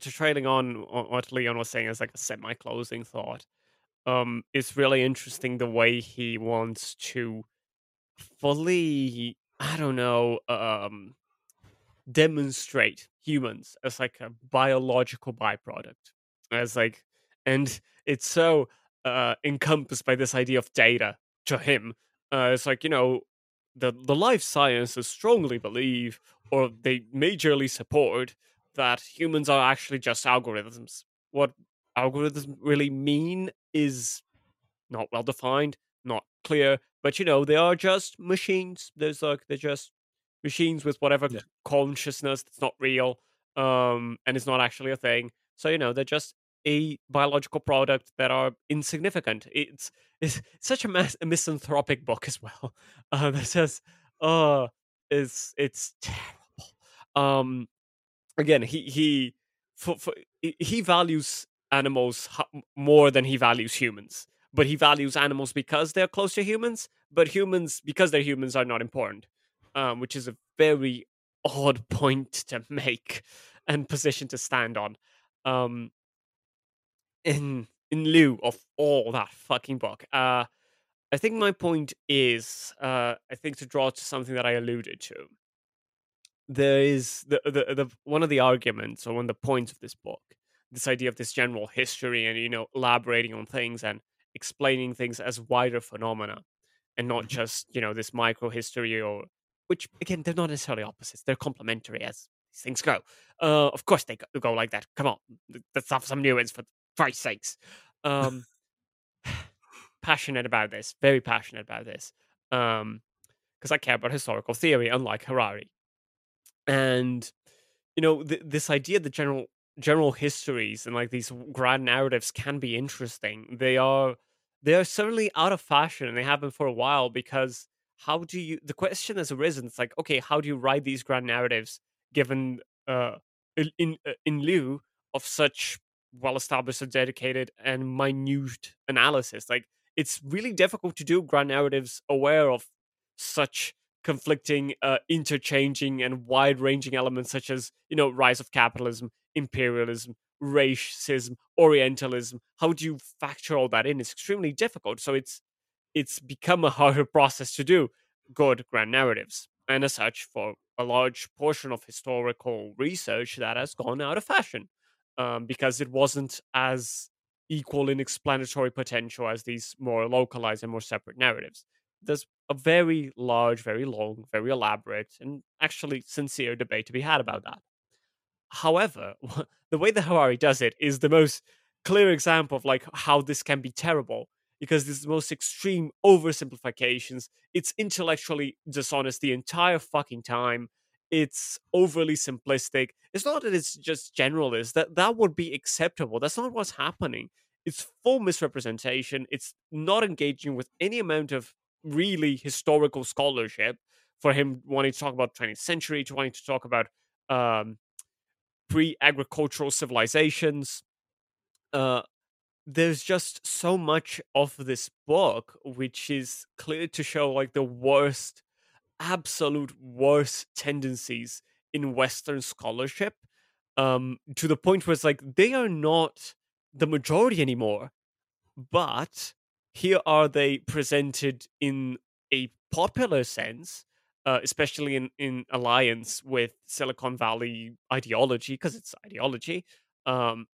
to trailing on on what Leon was saying as like a semi-closing thought. Um, it's really interesting the way he wants to fully, I don't know, um, demonstrate humans as like a biological byproduct. As like and it's so uh encompassed by this idea of data to him uh it's like you know the the life sciences strongly believe or they majorly support that humans are actually just algorithms. What algorithms really mean is not well defined not clear but you know they are just machines. There's like they're just machines with whatever Yeah. consciousness that's not real um and it's not actually a thing. So you know they're just a biological product that are insignificant. It's it's such a, mas- a misanthropic book as well. Uh that says oh it's it's terrible. Um again he he for, for he- he values animals more than he values humans. But he values animals because they're close to humans but humans because they're humans are not important um, which is a very <laughs> odd point to make and position to stand on. Um, in in lieu of all that fucking book, uh, I think my point is, uh, I think to draw to something that I alluded to. There is the, the the one of the arguments or one of the points of this book, this idea of this general history and you know elaborating on things and explaining things as wider phenomena and not just you know this micro history or which again they're not necessarily opposites they're complementary as these things go. Uh of course they go, go like that come on let's have some nuance for christ's sakes. Um <laughs> passionate about this very passionate about this um because i care about historical theory unlike harari. And you know th- this idea that general general histories and like these grand narratives can be interesting they are they are certainly out of fashion and they have been for a while because how do you the question has arisen it's like okay how do you write these grand narratives given uh in in, uh, lieu of such well established and dedicated and minute analysis like it's really difficult to do grand narratives aware of such conflicting uh, interchanging and wide ranging elements such as you know rise of capitalism imperialism racism, Orientalism. How do you factor all that in? It's extremely difficult. So it's it's become a harder process to do good grand narratives. And as such, for a large portion of historical research, that has gone out of fashion um, because it wasn't as equal in explanatory potential as these more localized and more separate narratives. There's a very large, very long, very elaborate, and actually sincere debate to be had about that. However, <laughs> the way that Harari does it is the most clear example of like how this can be terrible because this is the most extreme oversimplifications. It's intellectually dishonest the entire fucking time. It's overly simplistic. It's not that it's just generalist. That that would be acceptable. That's not what's happening. It's full misrepresentation. It's not engaging with any amount of really historical scholarship for him wanting to talk about 20th century, to wanting to talk about um, pre-agricultural civilizations. Uh, there's just so much of this book which is clear to show like the worst, absolute worst tendencies in Western scholarship. Um, to the point where it's like they are not the majority anymore, but here are they presented in a popular sense uh, especially in, in alliance with Silicon Valley ideology, because it's ideology, um,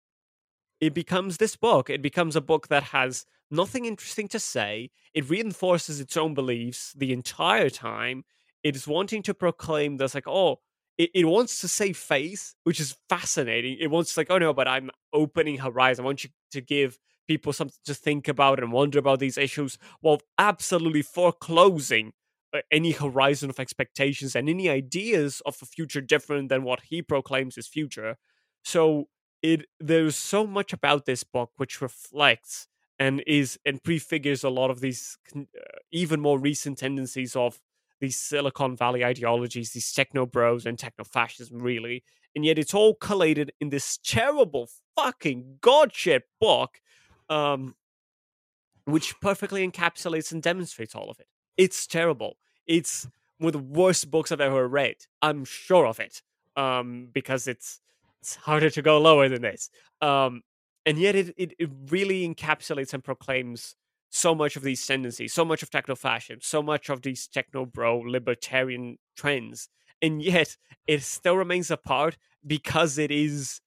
it becomes this book. It becomes a book that has nothing interesting to say. It reinforces its own beliefs the entire time. It is wanting to proclaim this, like, oh, it, it wants to save face, which is fascinating. It wants like, oh no, but I'm opening horizon. I want you to give people something to think about and wonder about these issues while absolutely foreclosing uh, any horizon of expectations and any ideas of a future different than what he proclaims is future. So it there's so much about this book which reflects and is and prefigures a lot of these uh, even more recent tendencies of these Silicon Valley ideologies, these techno bros and techno fascism, really. And yet it's all collated in this terrible fucking godshit book, um, which perfectly encapsulates and demonstrates all of it. It's terrible. It's one of the worst books I've ever read. I'm sure of it. Um, because it's it's harder to go lower than this. Um, and yet it, it, it really encapsulates and proclaims so much of these tendencies, so much of techno fascism, so much of these techno bro libertarian trends. And yet it still remains apart because it is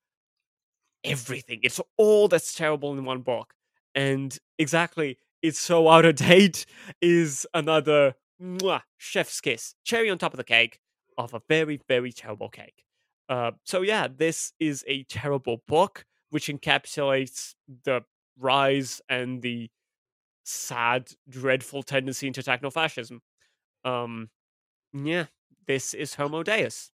everything. It's all that's terrible in one book. And exactly, it's so <laughs> out of date is another mwah, chef's kiss, cherry on top of the cake of a very, very terrible cake. Uh, so yeah, this is a terrible book which encapsulates the rise and the sad, dreadful tendency into techno-fascism. Um, yeah, this is Homo Deus.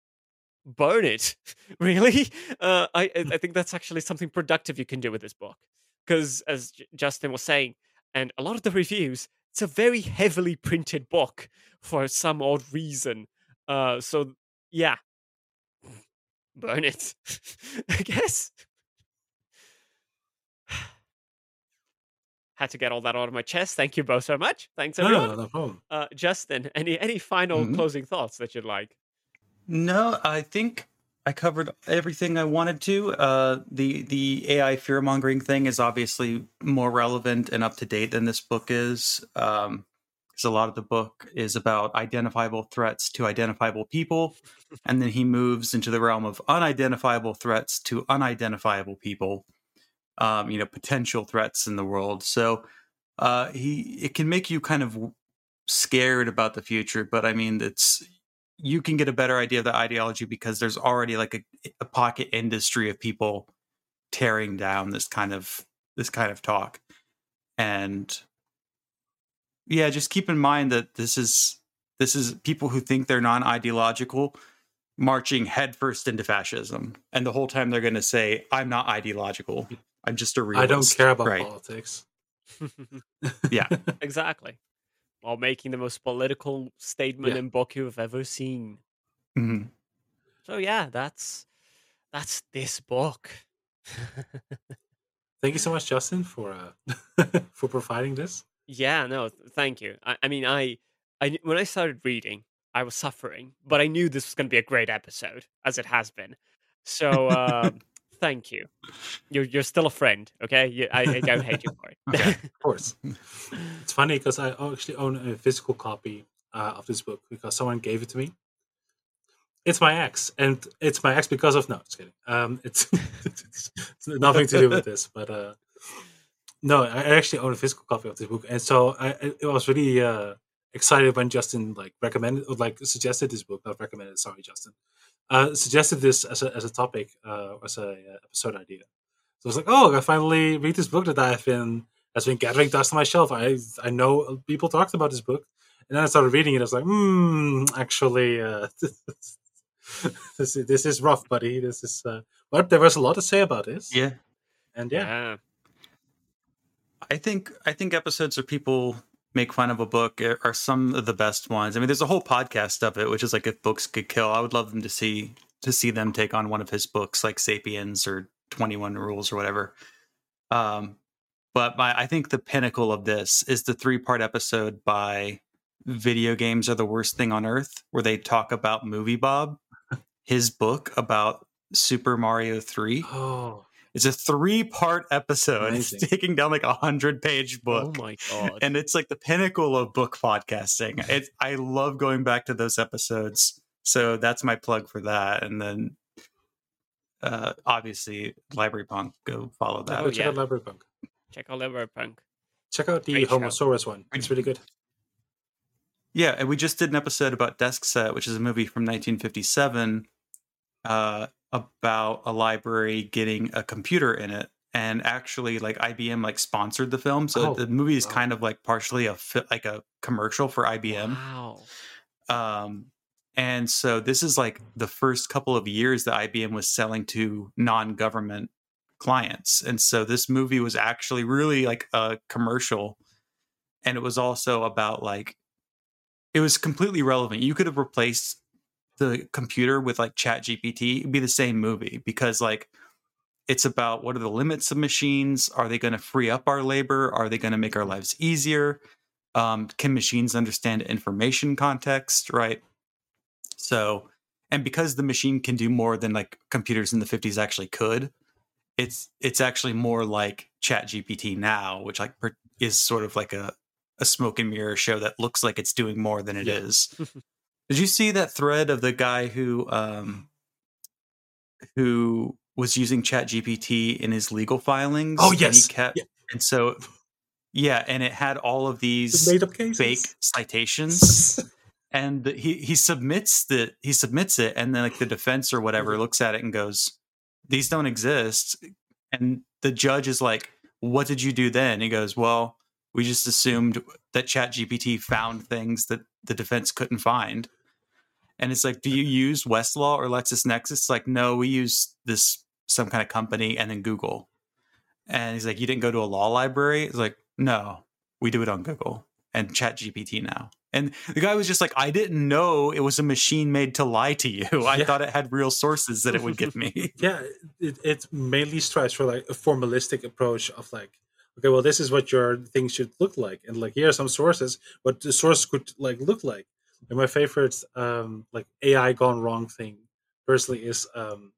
Burn it, <laughs> really? Uh, I I think that's actually something productive you can do with this book, because as J- Justin was saying, and a lot of the <laughs> reviews it's a very heavily printed book for some odd reason. Uh, so yeah, burn it, <laughs> I guess. Had to get all that out of my chest. Thank you both so much. Thanks everyone. No, no problem. Uh, Justin, any any final Mhm. closing thoughts that you'd like? No, I think I covered everything I wanted to. Uh, the the AI fear mongering thing is obviously more relevant and up to date than this book is, because a lot of the book is about identifiable threats to identifiable people, <laughs> and then he moves into the realm of unidentifiable threats to unidentifiable people. Um, you know, potential threats in the world. So uh, he it can make you kind of scared about the future, but I mean, it's you can get a better idea of the ideology because there's already like a, a pocket industry of people tearing down this kind of this kind of talk and yeah just keep in mind that this is this is people who think they're non-ideological marching headfirst into fascism and the whole time they're going to say i'm not ideological i'm just a realist I don't care about right politics. <laughs> yeah <laughs> exactly. While making the most political statement Yeah. in book you've ever seen. Mhm. So yeah, that's that's this book. <laughs> Thank you so much, Justin, for uh, for providing this. Yeah, no, th- thank you. I, I mean, I, I when I started reading, I was suffering, but I knew this was going to be a great episode, as it has been. So uh, <laughs> Thank you. You're you're still a friend, okay? You, I, I don't hate you for it. Yeah, <laughs> of course. It's funny because I actually own a physical copy uh, of this book because someone gave it to me. It's my ex, and it's my ex because of no, just kidding. Um, it's, <laughs> it's nothing to do with this, but uh, no, I actually own a physical copy of this book, and so I, I was really uh, excited when Justin like recommended or like suggested this book. Not recommended, sorry, Justin. Uh, suggested this as a as a topic, uh, as a uh, episode idea. So I was like, oh, I finally read this book that I've been has been gathering dust on my shelf. I I know people talked about this book, and then I started reading it. I was like, hmm, actually, uh, <laughs> this this is rough, buddy. This is, uh, but there was a lot to say about this. Yeah. and yeah, yeah. I think I think episodes where people make fun of a book are some of the best ones. I mean, there's a whole podcast of it, which is like if books could kill. I would love them to see to see them take on one of his books, like *Sapiens* or Twenty One Rules or whatever. Um, but my I think the pinnacle of this is the three part episode by "Video Games Are the Worst Thing on Earth," where they talk about MovieBob, his book about Super Mario Three. <gasps> oh, It's a three part episode. <laughs> Amazing. It's taking down like a hundred page book. Oh my god. And it's like the pinnacle of book podcasting. <laughs> It, I love going back to those episodes. So that's my plug for that. And then uh, obviously Library Punk, go follow that. go check yeah. out Library Punk. Check out Library Punk. Check out the Great show. Homosaurus one. It's really good. Yeah, and we just did an episode about Desk Set, which is a movie from 1957 uh, about a library getting a computer in it. And actually, like IBM, like sponsored the film, so Oh, the movie is wow. kind of like partially a like a commercial for IBM. Wow. Um, and so this is like the first couple of years that IBM was selling to non-government clients. And so this movie was actually really like a commercial. And it was also about like it was completely relevant. You could have replaced the computer with like chat GPT, it'd be the same movie because like it's about what are the limits of machines? Are they going to free up our labor? Are they going to make our lives easier? um, can machines understand information context right so and because the machine can do more than like computers in the 50s actually could it's it's actually more like chat gpt now which like per- is sort of like a, a smoke and mirror show that looks like it's doing more than it is. <laughs> Did you see that thread of the guy who um who was using chat gpt in his legal filings Oh, and yes. he kept Yeah. and so yeah and it had all of these made up cases. fake citations <laughs> and he he submits the he submits it and then like the defense or whatever Mm-hmm. looks at it and goes these don't exist and the judge is like what did you do then he goes well we just assumed that chat gpt found things that the defense couldn't find and it's like do you use westlaw or lexisnexis? It's like no we use this some kind of company and then google. And he's like you didn't go to a law library? It's like no we do it on google and chat gpt now. And the guy was just like i didn't know it was a machine made to lie to you. I Yeah. thought it had real sources that it would give me. <laughs> Yeah it, it mainly strives for like a formalistic approach of like okay well this is what your thing should look like. And like here are some sources what the source could like look like and my favorite um like ai gone wrong thing personally is um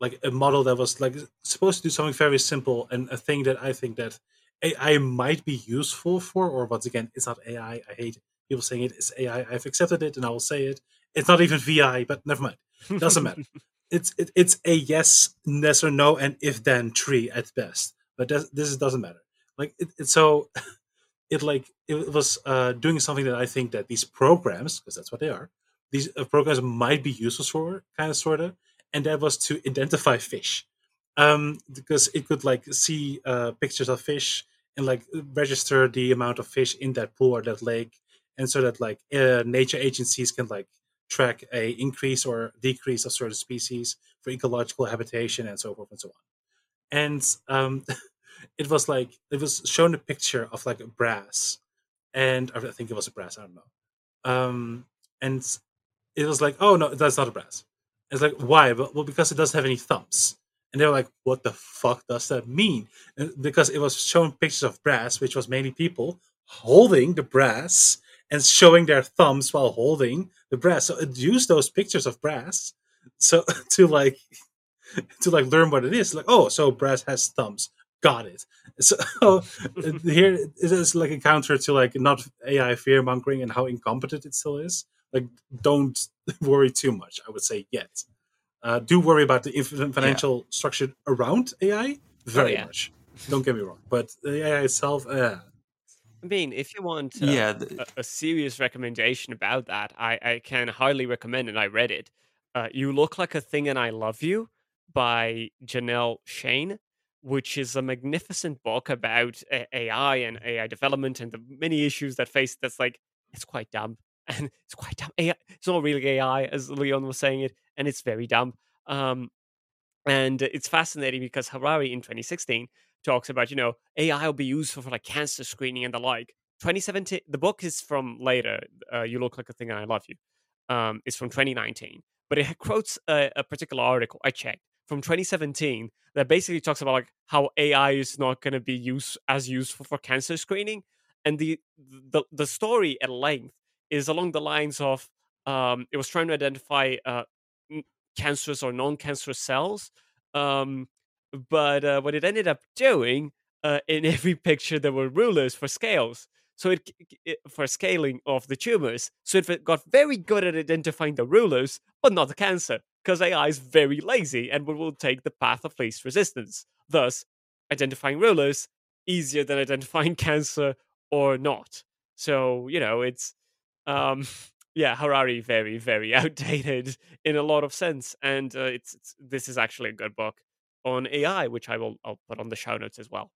like a model that was like supposed to do something very simple and a thing that i think that ai might be useful for or once again it's not ai i. Hate people saying it is ai i've accepted it and i will say it. It's not even vi but never mind. Doesn't matter. <laughs> It's it, it's a yes, yes or no, and if then tree at best. But this, this doesn't matter. Like it, it so <laughs> it like it was uh, doing something that I think that these programs, because that's what they are, these uh, programs might be useful for, kind of sort of, and that was to identify fish, um, because it could like see uh, pictures of fish and like register the amount of fish in that pool or that lake, and so that like uh, nature agencies can like track a increase or decrease of certain species for ecological habitation and so forth and so on. And um, <laughs> it was like it was shown a picture of like a brass, and I think it was a brass. I don't know. Um, and it was like, oh no, that's not a brass. It's like why? But well, because it doesn't have any thumbs. And they were like, what the fuck does that mean? And because it was showing pictures of brass, which was mainly people holding the brass and showing their thumbs while holding the brass. So it used those pictures of brass so <laughs> to like <laughs> to like learn what it is. Like, oh, so brass has thumbs. Got it. So uh, <laughs> here it is like a counter to like not AI fear mongering and how incompetent it still is. Like, don't <laughs> worry too much. I would say yet. Uh, do worry about the inf- financial structure around AI very yeah. much. Don't get me wrong, but the AI itself, uh, I mean, if you want uh, yeah, th- a, a serious recommendation about that, I, I can highly recommend, and I read it. Uh, you Look Like a Thing and I Love You by Janelle Shane, which is a magnificent book about AI and AI development and the many issues that face that's like, it's quite dumb. <laughs> And it's quite dumb. AI, it's not really AI, as Leon was saying it, and it's very dumb. Um, and it's fascinating because Harari in 2016 talks about, you know, AI will be useful for like cancer screening and the like. 2017, the book is from later. Uh, you look like a thing and I love you. Um, it's from 2019, but it quotes a, a particular article I checked from 2017 that basically talks about like how AI is not going to be used as useful for cancer screening, and the the the story at length is along the lines of um, it was trying to identify uh, cancerous or non-cancerous cells, um, but uh, what it ended up doing uh, in <laughs> every picture there were rulers for scales. So it, it for scaling of the tumors. So it got very good at identifying the rulers, but not the cancer, because AI is very lazy and will take the path of least resistance. Thus, identifying rulers easier than identifying <laughs> cancer or not. So you know it's um <laughs> yeah Harari very very <laughs> outdated in a lot of sense, and uh, it's, it's this is actually a good book on AI, which I will I'll put on the show notes as well.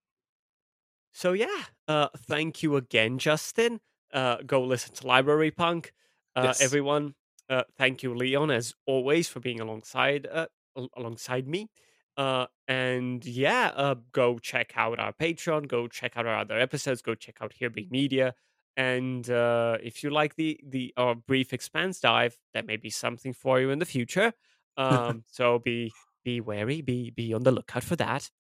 So yeah, uh, thank you again, Justin. Uh, go listen to Library Punk, uh, Yes. everyone. Uh, thank you, Leon, as always, for being alongside uh, al- alongside me. Uh, and yeah, uh, go check out our Patreon. Go check out our other episodes. Go check out Here Be Media. And uh, if you like the the our brief expanse dive, that may be something for you in the future. <laughs> Um, so be be wary. Be be on the lookout for that.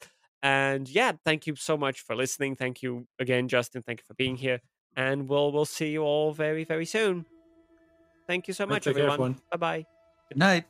And yeah, thank you so much for listening. Thank you again, Justin. Thank you for being here. And we'll we'll see you all very very soon. Thank you so much, everyone. everyone. Bye bye. good night.